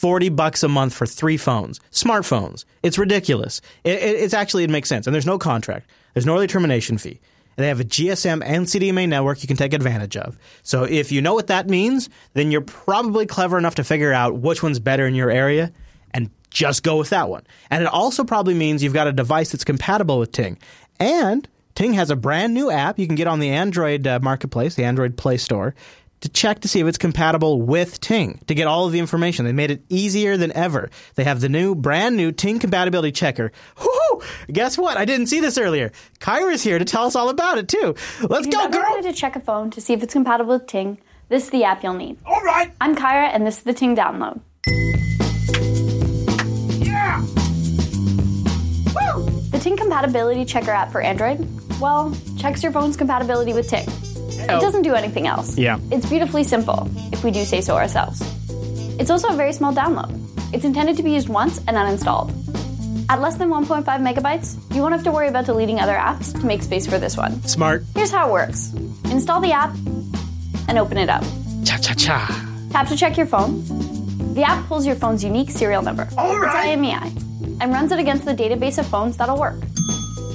40 bucks a month for three phones, smartphones. It's ridiculous. It, it, it's actually, it makes sense. And there's no contract. There's no early termination fee. And they have a GSM and CDMA network you can take advantage of. So if you know what that means, then you're probably clever enough to figure out which one's better in your area and just go with that one. And it also probably means you've got a device that's compatible with Ting. And Ting has a brand new app you can get on the Android uh, marketplace, the Android Play Store, to check to see if it's compatible with Ting to get all of the information. They made it easier than ever. They have the new, brand new Ting compatibility checker. Whoo! Guess what? I didn't see this earlier. Kyra's here to tell us all about it too. Let's if go, you've ever girl! wanted to check a phone to see if it's compatible with Ting, this is the app you'll need. All right. I'm Kyra, and this is the Ting download. Yeah. Woo! The Ting compatibility checker app for Android, well, checks your phone's compatibility with Ting. It doesn't do anything else. Yeah. It's beautifully simple, if we do say so ourselves. It's also a very small download. It's intended to be used once and uninstalled. At less than 1.5 megabytes, you won't have to worry about deleting other apps to make space for this one. Smart. Here's how it works install the app and open it up. Cha cha cha. Tap to check your phone. The app pulls your phone's unique serial number, All it's right. IMEI, and runs it against the database of phones that'll work.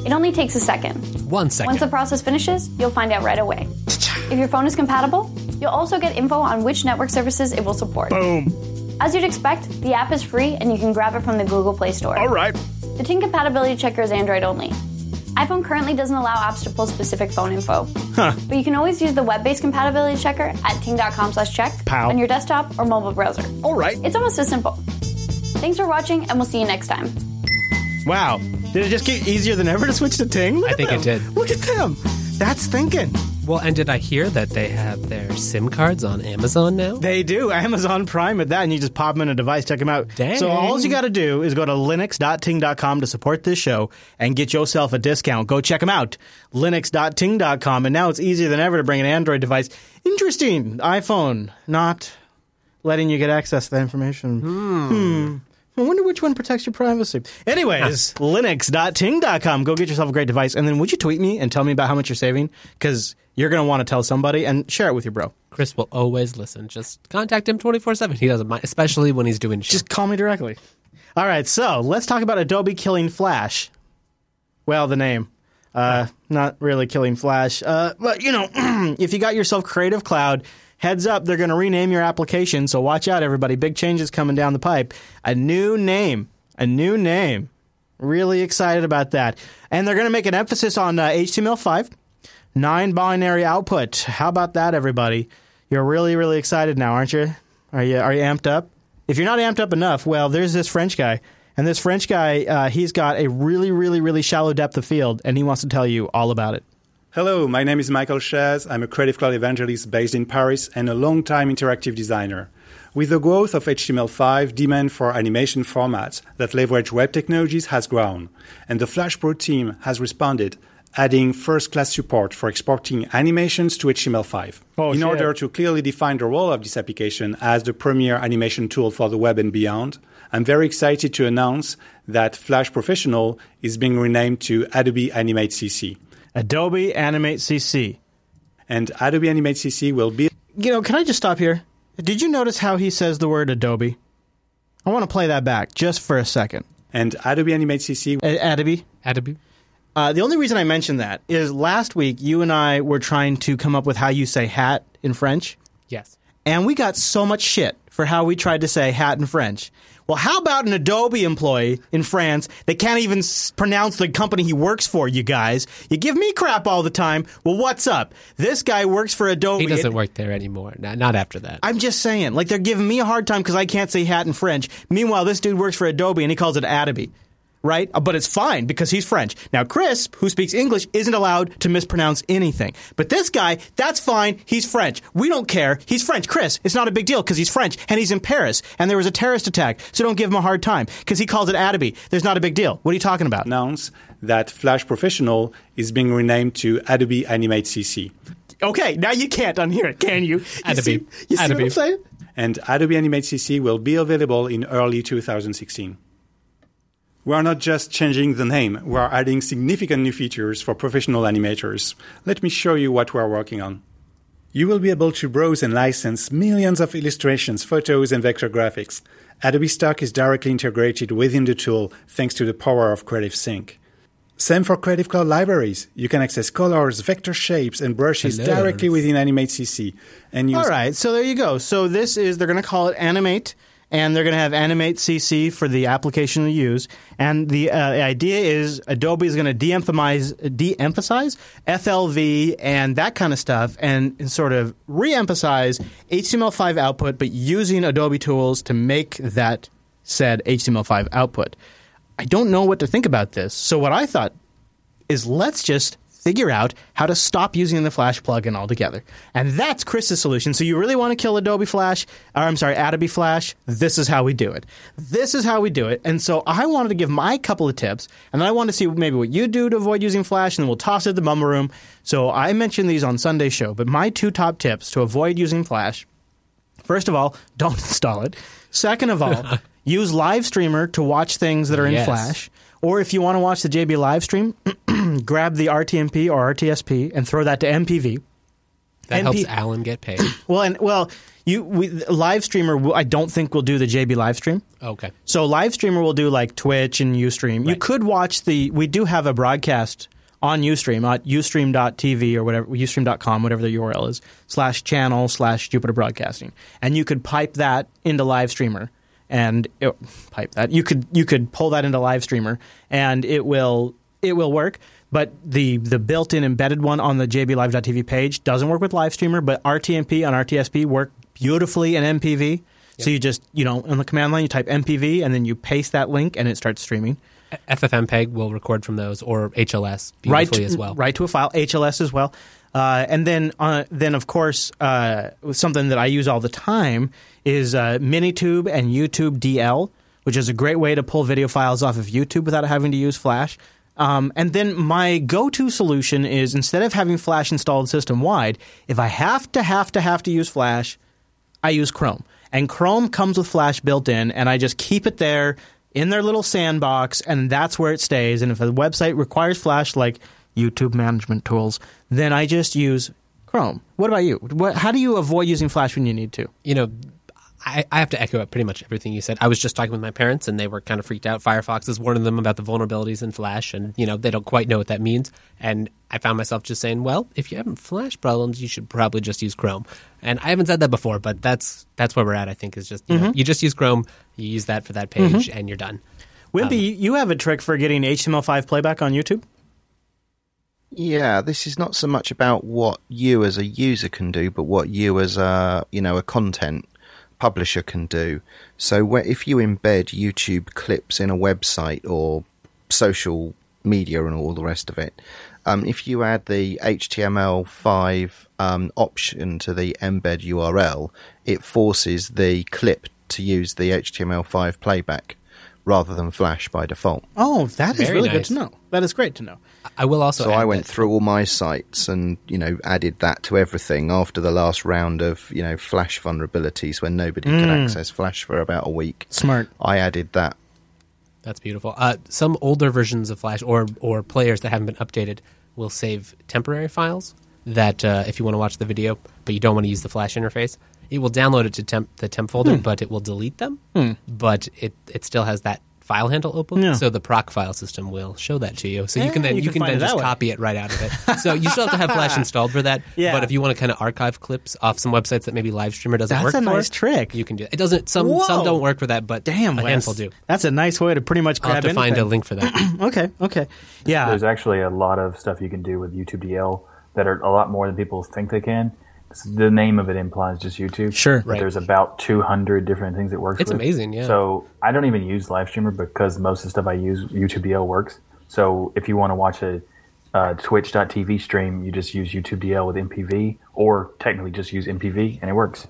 It only takes a second. One second. Once the process finishes, you'll find out right away. If your phone is compatible, you'll also get info on which network services it will support. Boom. As you'd expect, the app is free and you can grab it from the Google Play Store. All right. The Ting compatibility checker is Android only. iPhone currently doesn't allow apps to pull specific phone info. Huh. But you can always use the web-based compatibility checker at ting.com slash check Pow. on your desktop or mobile browser. All right. It's almost as simple. Thanks for watching, and we'll see you next time. Wow. Did it just get easier than ever to switch to Ting? Look I at think it did. Look at them. That's thinking. Well, and did I hear that they have their SIM cards on Amazon now? They do. Amazon Prime at that, and you just pop them in a device, check them out. Dang. So all you got to do is go to linux.ting.com to support this show and get yourself a discount. Go check them out. Linux.ting.com. And now it's easier than ever to bring an Android device. Interesting. iPhone not letting you get access to that information. Hmm. I wonder which one protects your privacy. Anyways, linux.ting.com. Go get yourself a great device. And then would you tweet me and tell me about how much you're saving? Because you're going to want to tell somebody and share it with your bro. Chris will always listen. Just contact him 24 7. He doesn't mind, especially when he's doing shit. Just call me directly. All right, so let's talk about Adobe killing Flash. Well, the name. Uh, not really killing Flash. Uh, but, you know, if you got yourself Creative Cloud, heads up, they're going to rename your application. So watch out, everybody. Big changes coming down the pipe. A new name. A new name. Really excited about that. And they're going to make an emphasis on uh, HTML5, nine binary output. How about that, everybody? You're really, really excited now, aren't you? Are you are you amped up? If you're not amped up enough, well, there's this French guy, and this French guy, uh, he's got a really, really, really shallow depth of field, and he wants to tell you all about it. Hello, my name is Michael Chaize. I'm a Creative Cloud evangelist based in Paris and a long-time interactive designer. With the growth of HTML5, demand for animation formats that leverage web technologies has grown, and the Flash Pro team has responded, adding first-class support for exporting animations to HTML5 Oh, in shit. order to clearly define the role of this application as the premier animation tool for the web and beyond. I'm very excited to announce that Flash Professional is being renamed to Adobe Animate CC. Adobe Animate CC. And Adobe Animate CC will be You know, can I just stop here? Did you notice how he says the word Adobe? I want to play that back just for a second. And Adobe Animate CC. Adobe. Adobe. Uh, the only reason I mentioned that is last week you and I were trying to come up with how you say hat in French. Yes. And we got so much shit for how we tried to say hat in French. Well, how about an Adobe employee in France that can't even s- pronounce the company he works for, you guys? You give me crap all the time. Well, what's up? This guy works for Adobe. He doesn't work there anymore. Not, not after that. I'm just saying, like they're giving me a hard time because I can't say hat in French. Meanwhile, this dude works for Adobe and he calls it Adobe, right? Uh, But it's fine because he's French. Now, Chris, who speaks English, isn't allowed to mispronounce anything. But this guy, that's fine. He's French. We don't care. He's French. Chris, it's not a big deal because he's French and he's in Paris and there was a terrorist attack. So don't give him a hard time because he calls it Adobe. There's not a big deal. What are you talking about? announce that Flash Professional is being renamed to Adobe Animate CC. Okay, now you can't unhear it, can you? You Adobe. see, you see what Adobe. I'm saying? And Adobe Animate CC will be available in early 2016. We are not just changing the name, we are adding significant new features for professional animators. Let me show you what we are working on. You will be able to browse and license millions of illustrations, photos, and vector graphics. Adobe Stock is directly integrated within the tool thanks to the power of Creative Sync. Same for Creative Cloud libraries. You can access colors, vector shapes, and brushes Hello. directly within Animate CC. And use All right, so there you go. So this is they're going to call it Animate, and they're going to have Animate CC for the application to use. And the, uh, idea is Adobe is going to de-emphasize, de-emphasize FLV and that kind of stuff, and, and sort of re-emphasize HTML5 output, but using Adobe tools to make that said HTML5 output. I don't know what to think about this. So what I thought is let's just figure out how to stop using the Flash plugin altogether. And that's Chris's solution. So you really want to kill Adobe Flash, or I'm sorry, Adobe Flash, this is how we do it. This is how we do it. And so I wanted to give my couple of tips, and then I wanted to see maybe what you do to avoid using Flash, and then we'll toss it at the mumble room. So I mentioned these on Sunday's show, but my two top tips to avoid using Flash First of all, don't install it. Second of all, use Livestreamer to watch things that are in Yes. Flash. Or if you want to watch the JB live stream, grab the RTMP or RTSP and throw that to MPV. That MP helps Alan get paid. Well, and well, you we, Livestreamer. I don't think will do the JB live stream. Okay. So Livestreamer will do like Twitch and UStream. You could watch the. We do have a broadcast on UStream uh, at ustream.tv or whatever ustream.com whatever the URL is slash channel slash Jupiter Broadcasting, and you could pipe that into Livestreamer and it, pipe that you could you could pull that into Livestreamer and it will it will work. But the the built-in embedded one on the JBLive.tv page doesn't work with Livestreamer, but RTMP and RTSP work beautifully in MPV. So you just you know on the command line you type MPV and then you paste that link and it starts streaming. FFmpeg will record from those or HLS right beautifully to, as well. Right to a file, HLS as well. Uh, and then, uh, then of course, uh, something that I use all the time is uh, Minitube and YouTube DL, which is a great way to pull video files off of YouTube without having to use Flash. Um, and then my go-to solution is instead of having Flash installed system-wide, if I have to have to have to use Flash, I use Chrome. And Chrome comes with Flash built in, and I just keep it there in their little sandbox, and that's where it stays. And if a website requires Flash, like YouTube management tools, then I just use Chrome. What about you? What, how do you avoid using Flash when you need to? You know, I, I have to echo pretty much everything you said. I was just talking with my parents, and they were kind of freaked out. Firefox is warning them about the vulnerabilities in Flash, and you know they don't quite know what that means. And I found myself just saying, "Well, if you have Flash problems, you should probably just use Chrome." And I haven't said that before, but that's that's where we're at. I think is just you, know, Mhm. you just use Chrome, you use that for that page, Mhm. and you're done. Wimpy, you have a trick for getting HTML5 playback on YouTube? Yeah, this is not so much about what you as a user can do, but what you as a you know a content publisher can do. So where, if you embed YouTube clips in a website or social media and all the rest of it, um, if you add the HTML5 um, option to the embed URL, it forces the clip to use the HTML5 playback rather than Flash by default. Oh, that is Very really good to know. That is great to know. I will also. so add I went that- through all my sites and you know added that to everything after the last round of you know Flash vulnerabilities when nobody could Mm. access Flash for about a week. Smart. I added that. That's beautiful. Uh, some older versions of Flash or or players that haven't been updated will save temporary files that uh, if you want to watch the video but you don't want to use the Flash interface, it will download it to temp, the temp folder, Hmm. but it will delete them. Hmm. But it it still has that file handle open, Yeah. so the proc file system will show that to you. So you can then you you, can can, then just way. copy it right out of it. so you still have to have Flash installed for that. Yeah. But if you want to kind of archive clips off some websites that maybe Livestreamer doesn't That's work that's a for, nice trick. You can do it. It doesn't. Some Whoa. some don't work for that, but Damn, a Wes. handful do. That's a nice way to pretty much I'll grab have to find a link for that. okay, okay. Yeah. There's actually a lot of stuff you can do with YouTube DL that are a lot more than people think they can. The name of it implies just YouTube. Sure. Right. There's about 200 different things it works It's with. amazing, yeah. So I don't even use Livestreamer because most of the stuff I use, YouTube DL works. So if you want to watch a uh, Twitch.tv stream, you just use YouTube DL with MPV, or technically just use MPV, and it works.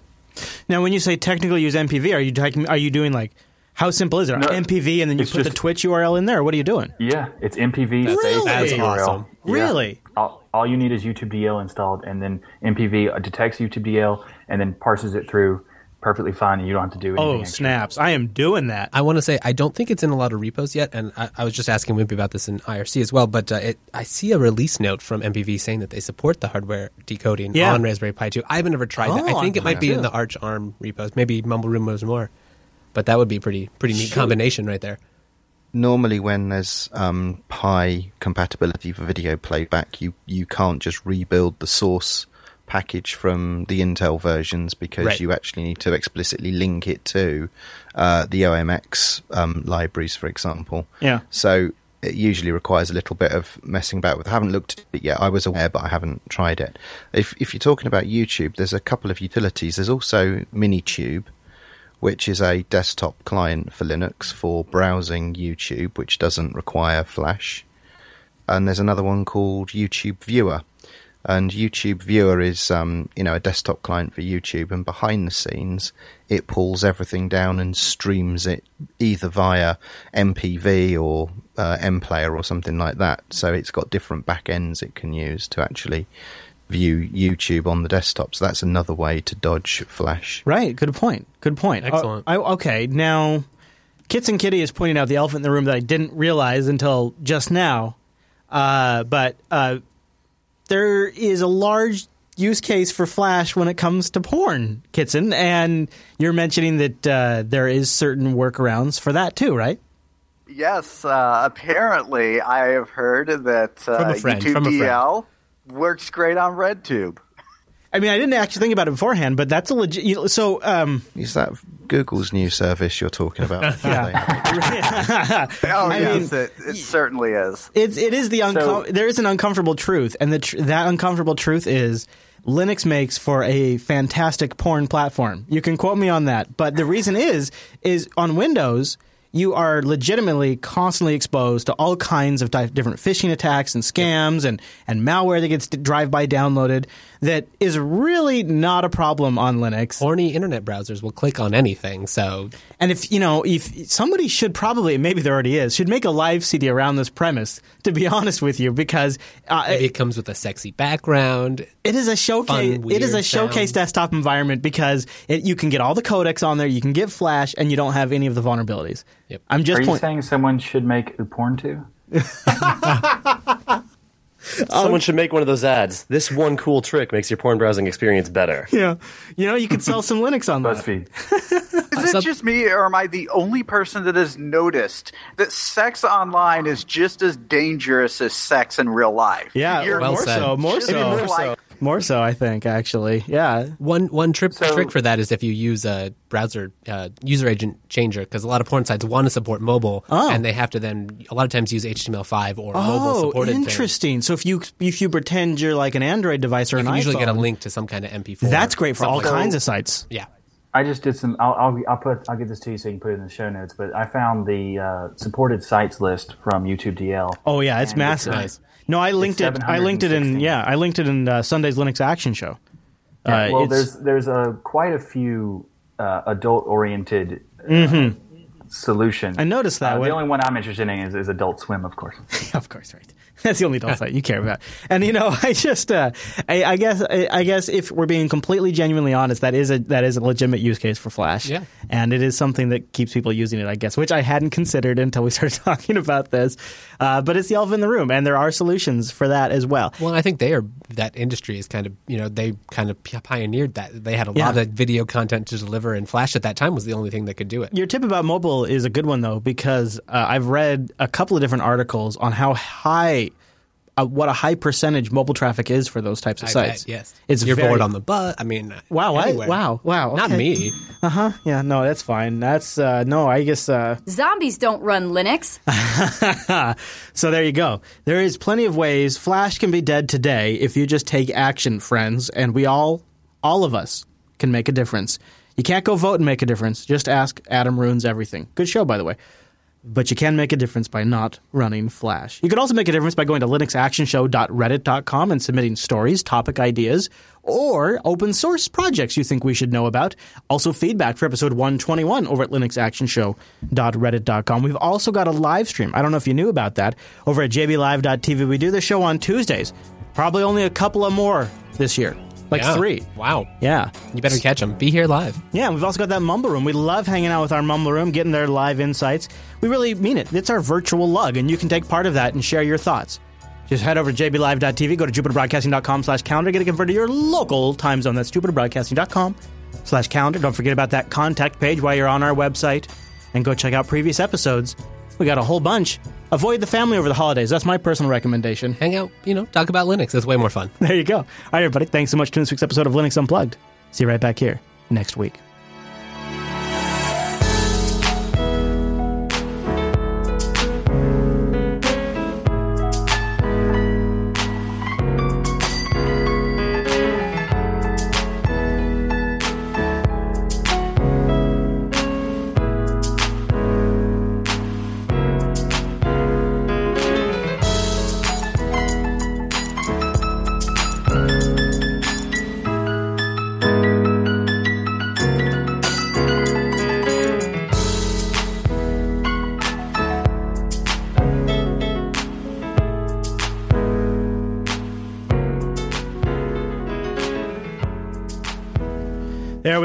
Now, when you say technically use MPV, are you talking, are you doing like how simple is it? No, MPV and then you it's put the Twitch URL in there. What are you doing? Yeah, it's MPV That's- space That's URL. awesome. Yeah. Really? All, all you need is YouTube DL installed, and then MPV detects YouTube DL and then parses it through perfectly fine, and you don't have to do anything. Oh, extra. snaps. I am doing that. I want to say I don't think it's in a lot of repos yet, and I, I was just asking Wimpy about this in IRC as well. But uh, it, I see a release note from MPV saying that they support the hardware decoding Yeah. on Raspberry Pi 2. I haven't ever tried that. Oh, I think on it might be 2. in the Arch ARM repos. Maybe Mumble Room knows more, but that would be pretty pretty neat Shoot. combination right there. Normally, when there's um, Pi compatibility for video playback, you you can't just rebuild the source package from the Intel versions because Right. you actually need to explicitly link it to uh, the OMX um, libraries, for example. Yeah. So it usually requires a little bit of messing about with. I haven't looked at it yet. I was aware, but I haven't tried it. If if you're talking about YouTube, there's a couple of utilities. There's also MiniTube, which is a desktop client for Linux for browsing YouTube, which doesn't require Flash. And there's another one called YouTube Viewer. And YouTube Viewer is, um, you know, a desktop client for YouTube, and behind the scenes, it pulls everything down and streams it either via MPV or uh, MPlayer or something like that. So it's got different backends it can use to actually view YouTube on the desktop. So that's another way to dodge Flash. Right. Good point. Good point. Excellent. Uh, I, okay. Now, Kits and Kitty is pointing out the elephant in the room that I didn't realize until just now. Uh, but uh, there is a large use case for Flash when it comes to porn, Kitson, and you're mentioning that uh, there is certain workarounds for that too, right? Yes, uh, apparently I have heard that uh, From a friend, YouTube from a friend. DL works great on RedTube. I mean, I didn't actually think about it beforehand, but that's a legit. You know, so, um, Is that Google's new service you're talking about? yeah. Oh I yes, mean, it, it certainly is. It's it is the uncom- there is an uncomfortable truth, and the tr- that uncomfortable truth is Linux makes for a fantastic porn platform. You can quote me on that, but the reason is is on Windows you are legitimately constantly exposed to all kinds of di- different phishing attacks and scams and, and malware that gets drive-by downloaded that is really not a problem on Linux. Horny internet browsers will click on anything, so And if you know, if somebody should probably, maybe there already is, should make a live CD around this premise. To be honest with you, because uh, maybe it comes with a sexy background. it is a showcase. Fun, it is a weird showcase sound. desktop environment because it, you can get all the codecs on there, you can get Flash, and you don't have any of the vulnerabilities. Yep. I'm just Are you point- saying someone should make a porn too? Someone um, should make one of those ads. This one cool trick makes your porn browsing experience better. Yeah, you know, you could sell some Linux on that. BuzzFeed. Is it just me, or am I the only person that has noticed that sex online is just as dangerous as sex in real life? Yeah, You're more just so, more so, like- more so. I think actually, yeah. One one trip, trick for that is if you use a browser uh, user agent changer because a lot of porn sites want to support mobile Oh. and they have to then a lot of times use HTML5 or mobile Oh, supported. thing. interesting. So if you if you pretend you're like an Android device or You an can usually get a link to some kind of MP4. That's great for all like kinds that. of sites. Yeah. I just did some. I'll, I'll, I'll put. I'll get this to you so you can put it in the show notes. But I found the uh, supported sites list from YouTube DL. Oh yeah, it's And massive. uh, No, I linked it. I linked it in yeah, I linked it in uh, Sunday's Linux Action Show. Yeah, Uh, well, there's there's a quite a few uh, adult oriented Mhm. solutions. I noticed that Uh, the only one I'm interested in is, is Adult Swim, of course. of course, right. That's the only adult site you care about. And you know, I just, uh, I, I guess, I, I guess if we're being completely genuinely honest, that is a that is a legitimate use case for Flash. Yeah. And it is something that keeps people using it, I guess, which I hadn't considered until we started talking about this. Uh, but it's the elephant in the room, and there are solutions for that as well. Well, I think they are that industry is kind of you know they kind of pioneered that. They had a Yeah. lot of video content to deliver, and Flash at that time was the only thing that could do it. Your tip about mobile is a good one though, because uh, I've read a couple of different articles on how high, uh, what a high percentage mobile traffic is for those types of I sites. bet, yes, it's you're very, bored on the butt. I mean, Wow! I, anywhere. wow! Wow! Not me. Uh huh. Yeah. No, that's fine. That's uh, no. I guess. Uh, Zombies don't run Linux. so there you go. There is plenty of ways Flash can be dead today if you just take action, friends, and we all, all of us, can make a difference. You can't go vote and make a difference. Just ask Adam ruins everything. Good show, by the way. But you can make a difference by not running Flash. You can also make a difference by going to linuxactionshow.reddit.com and submitting stories, topic ideas, or open source projects you think we should know about. Also, feedback for episode 121 over at linuxactionshow.reddit.com. We've also got a live stream. I don't know if you knew about that. Over at jblive.tv, we do the show on Tuesdays. Probably only a couple of more this year. Like Yeah. three. Wow. Yeah. You better catch them. Be here live. Yeah, we've also got that Mumble Room. We love hanging out with our Mumble Room, getting their live insights. We really mean it. It's our virtual lug, and you can take part of that and share your thoughts. Just head over to jblive.tv, go to jupiterbroadcasting.com slash calendar, get it converted to your local time zone. That's jupiterbroadcasting.com slash calendar. Don't forget about that contact page while you're on our website, and go check out previous episodes. We got a whole bunch. Avoid the family over the holidays. That's my personal recommendation. Hang out, you know, talk about Linux. That's way more fun. There you go. All right, everybody. Thanks so much for this week's episode of Linux Unplugged. See you right back here next week.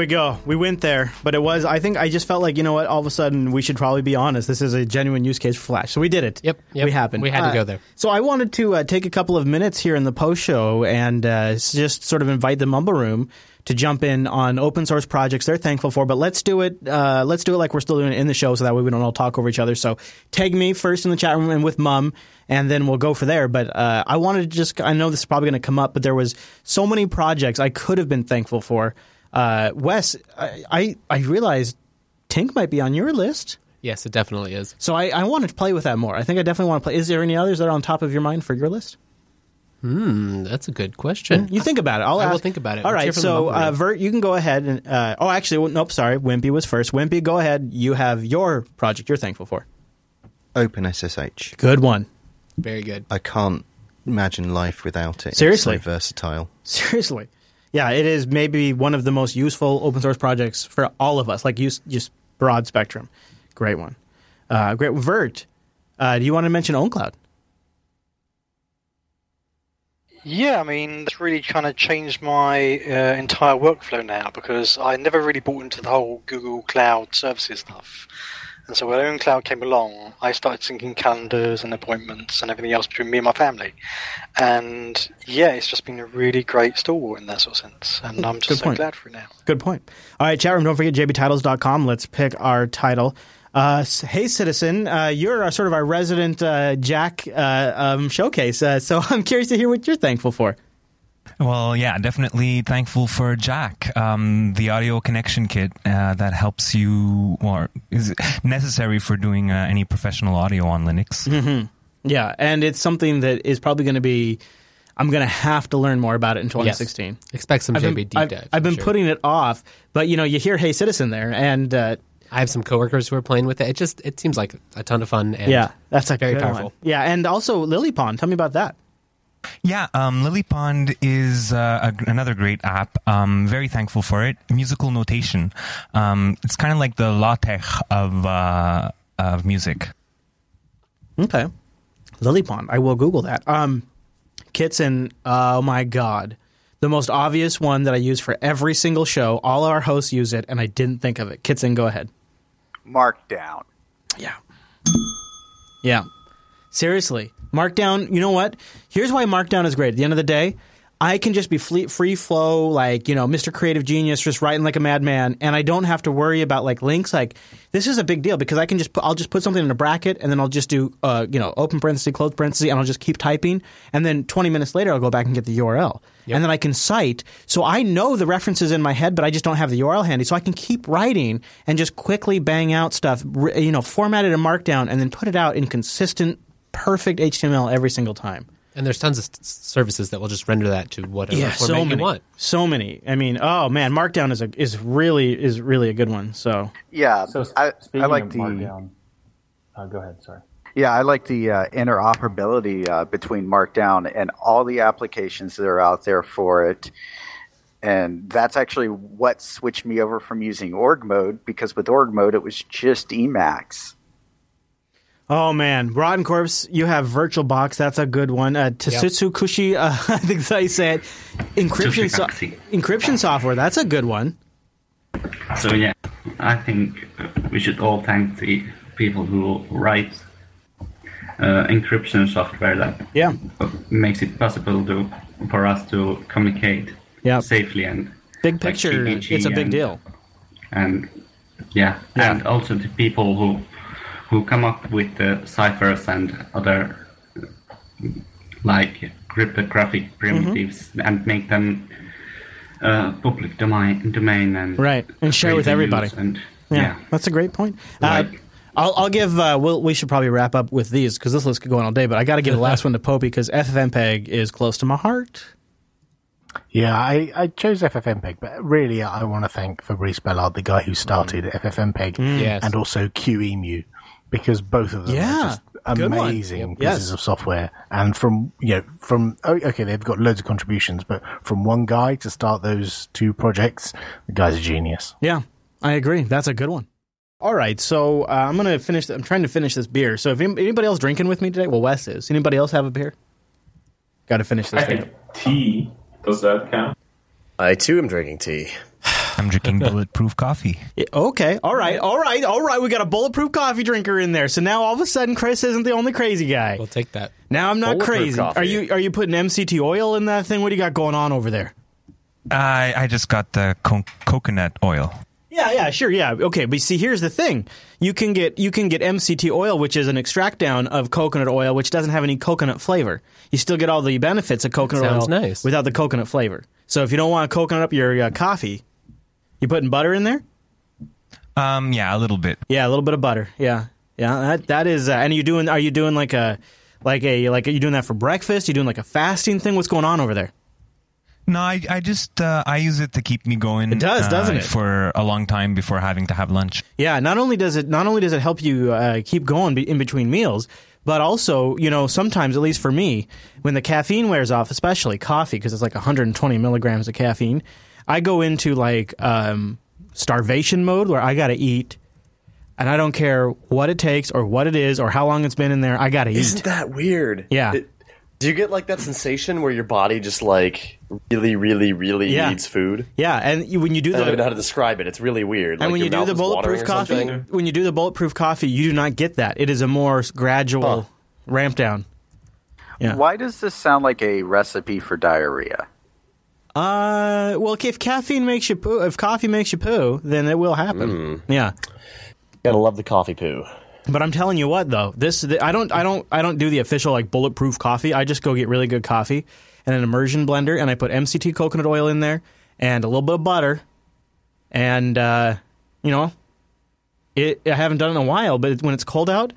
We go. We went there, but it was. I think I just felt like you know what. All of a sudden, we should probably be honest. This is a genuine use case for Flash, so we did it. Yep, yep. we happened. We had to go there. So I wanted to uh, take a couple of minutes here in the post show and uh, just sort of invite the Mumble Room to jump in on open source projects they're thankful for. But let's do it. Uh, let's do it like we're still doing it in the show, so that way we don't all talk over each other. So tag me first in the chat room and with Mum, and then we'll go for there. But uh, I wanted to just. I know this is probably going to come up, but there was so many projects I could have been thankful for. Uh, Wes, I, I I realized Tinc might be on your list. Yes, it definitely is. So I, I want to play with that more. I think I definitely want to play. Is there any others that are on top of your mind for your list? Hmm, that's a good question. You think about it. I'll I will think about it. All Let's right. hear from the So, uh, Vert, you can go ahead and. Uh, oh, actually, well, nope. Sorry, Wimpy was first. Wimpy, go ahead. You have your project you're thankful for. OpenSSH. Good one. Very good. I can't imagine life without it. Seriously? It's so versatile. Seriously. Yeah, it is maybe one of the most useful open source projects for all of us. Like use just broad spectrum. Great one. Uh, great. Vert, uh, do you want to mention OwnCloud? Yeah, I mean, that's really kind of changed my uh, entire workflow now because I never really bought into the whole Google Cloud services stuff And so when OwnCloud came along, I started syncing calendars and appointments and everything else between me and my family. And yeah, it's just been a really great stalwart in that sort of sense. And I'm Good just so point. glad for it now. Good point. All right, chat room, don't forget jbtitles.com. Let's pick our title. Uh, hey, citizen, uh, you're our, sort of our resident uh, Jack uh, um, showcase. Uh, so I'm curious to hear what you're thankful for. Well, yeah, definitely thankful for Jack, um, the audio connection kit uh, that helps you, or is necessary for doing uh, any professional audio on Linux. hmm Yeah, and it's something that is probably going to be. I'm going to have to learn more about it in 2016. Expect some I've been, JB deep I've, dive, I've I'm been sure. putting it off, but you know, you hear "Hey Citizen" there, and uh, I have some coworkers who are playing with it. It just it seems like a ton of fun. And yeah, that's a very powerful. one. Yeah, and also LilyPond. Tell me about that. Yeah, um, LilyPond is uh, a, another great app. Um, very thankful for it. Musical notation. Um, it's kind of like the LaTeX of uh, of music. Okay. LilyPond. I will Google that. Um, Kitson, oh my God. The most obvious one that I use for every single show. All our hosts use it, and I didn't think of it. Kitson, go ahead. Markdown. Yeah. Yeah. Seriously. Markdown, you know what? Here's why Markdown is great. At the end of the day, I can just be free flow, like, you know, Mr. Creative Genius, just writing like a madman, and I don't have to worry about like links. Like, this is a big deal because I can just put, I'll just put something in a bracket and then I'll just do, uh, you know, open parenthesis, close parenthesis, and I'll just keep typing. And then 20 minutes later, I'll go back and get the URL. And then I can cite. So I know the references in my head, but I just don't have the URL handy. So I can keep writing and just quickly bang out stuff, you know, format it in Markdown and then put it out in consistent, perfect HTML every single time. And there's tons of s- services that will just render that to whatever Yeah, format so you want. so many. I mean, oh man, Markdown is a is really is really a good one. So Yeah, So I, I like of the Markdown, uh, go ahead. Sorry. yeah, I like the uh, interoperability uh, between Markdown and all the applications that are out there for it. And that's actually what switched me over from using org mode because with org mode it was just Emacs. Oh man, Rotten Corpse, you have VirtualBox. That's a good one. Uh, Tatsutsu Kushi, uh, I think that's how you say it. Encryption, so- encryption software. That's a good one. So yeah, I think we should all thank the people who write uh, encryption software that Yeah. makes it possible to for us to communicate Yeah. safely and Big picture, GPG it's a big and- deal. And yeah, and also the people who who come up with the ciphers and other like cryptographic Mm-hmm. primitives and make them uh, public domain, domain and Right, and share with everybody. And Yeah, yeah, that's a great point. Uh, I'll, I'll give. Uh, we'll, we should probably wrap up with these because this list could go on all day. But I got to give the last one to Popey because FFmpeg is close to my heart. Yeah, I, I chose FFmpeg, but really I want to thank Fabrice Bellard, the guy who started FFmpeg, Mm. Yes. and also QEMU, because both of them Yeah, are just amazing pieces Yes. of software. And from you know, from oh, okay, they've got loads of contributions, but from one guy to start those two projects, the guy's a genius. Yeah, I agree. That's a good one. All right, so uh, I'm gonna finish. I'm trying to finish this beer. So if anybody else drinking with me today, well, Wes is. Anybody else have a beer? Got to finish this I thing. think tea. Does that count? I too am drinking tea. I'm drinking bulletproof coffee. Okay, all right, all right, all right. We got a bulletproof coffee drinker in there. So now all of a sudden, Chris isn't the only crazy guy. We'll take that. Now I'm not Bulletproof crazy. coffee. Are you? Are you putting MCT oil in that thing? What do you got going on over there? I I just got the co- coconut oil. Yeah, yeah, sure, yeah. Okay, but see, here's the thing: you can get you can get MCT oil, which is an extract down of coconut oil, which doesn't have any coconut flavor. You still get all the benefits of coconut Sounds oil nice. without the coconut flavor. So if you don't want to coconut up your uh, coffee, you putting butter in there. Um, yeah, a little bit. Yeah, a little bit of butter. Yeah, yeah. That that is. Uh, and are you doing? Are you doing like a like a like? Are you doing that for breakfast? you doing like a fasting thing? What's going on over there? No, I I just uh, I use it to keep me going. It does, uh, doesn't it? For a long time before having to have lunch. Yeah, not only does it not only does it help you uh, keep going in between meals, but also you know sometimes at least for me when the caffeine wears off, especially coffee because it's like 120 milligrams of caffeine, I go into like um, starvation mode where I got to eat, and I don't care what it takes or what it is or how long it's been in there. I got to eat. Isn't that weird? Yeah. It- Do you get like that sensation where your body just like really, really, really Yeah. needs food? Yeah, and when you do that I don't even know how to describe it. It's really weird. and Like when you do the bulletproof coffee, when you do the bulletproof coffee, you do not get that. It is a more gradual ramp down. Yeah. Why does this sound like a recipe for diarrhea? Uh, well, if caffeine makes you poo, if coffee makes you poo, then it will happen. Yeah. Gotta love the coffee poo. But I'm telling you what, though, this the, I don't I don't I don't do the official like bulletproof coffee. I just go get really good coffee and an immersion blender, and I put MCT coconut oil in there and a little bit of butter, and uh, you know, it I haven't done it in a while, but when it's cold out,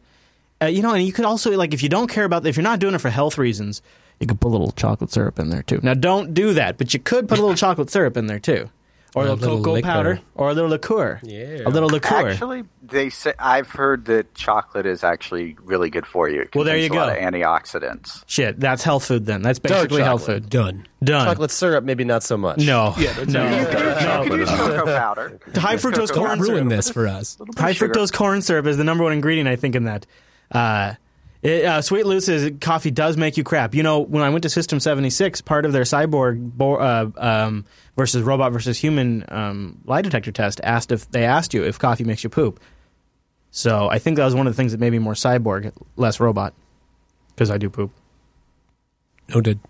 uh, you know, and you could also like if you don't care about if you're not doing it for health reasons, you could put a little chocolate syrup in there too. Now, don't do that, but you could put a little chocolate syrup in there too, or A a little little cocoa liquor. powder, or a little liqueur. Yeah. a little liqueur. Actually, they say I've heard that chocolate is actually really good for you. It Well, there you a lot go. of antioxidants. Shit, that's health food then. That's basically health food. Done. Done. Chocolate syrup, maybe not so much. No. Yeah, no. Cocoa powder. High fructose Don't corn ruin syrup. this for us. High fructose corn syrup is the number one ingredient, I think, in that. Uh, it, uh, Sweet Luce's coffee does make you crap. You know, when I went to System 76, part of their cyborg bo- uh, um, versus robot versus human um, lie detector test asked if they asked you if coffee makes you poop. So I think that was one of the things that made me more cyborg, less robot, because I do poop. Noted.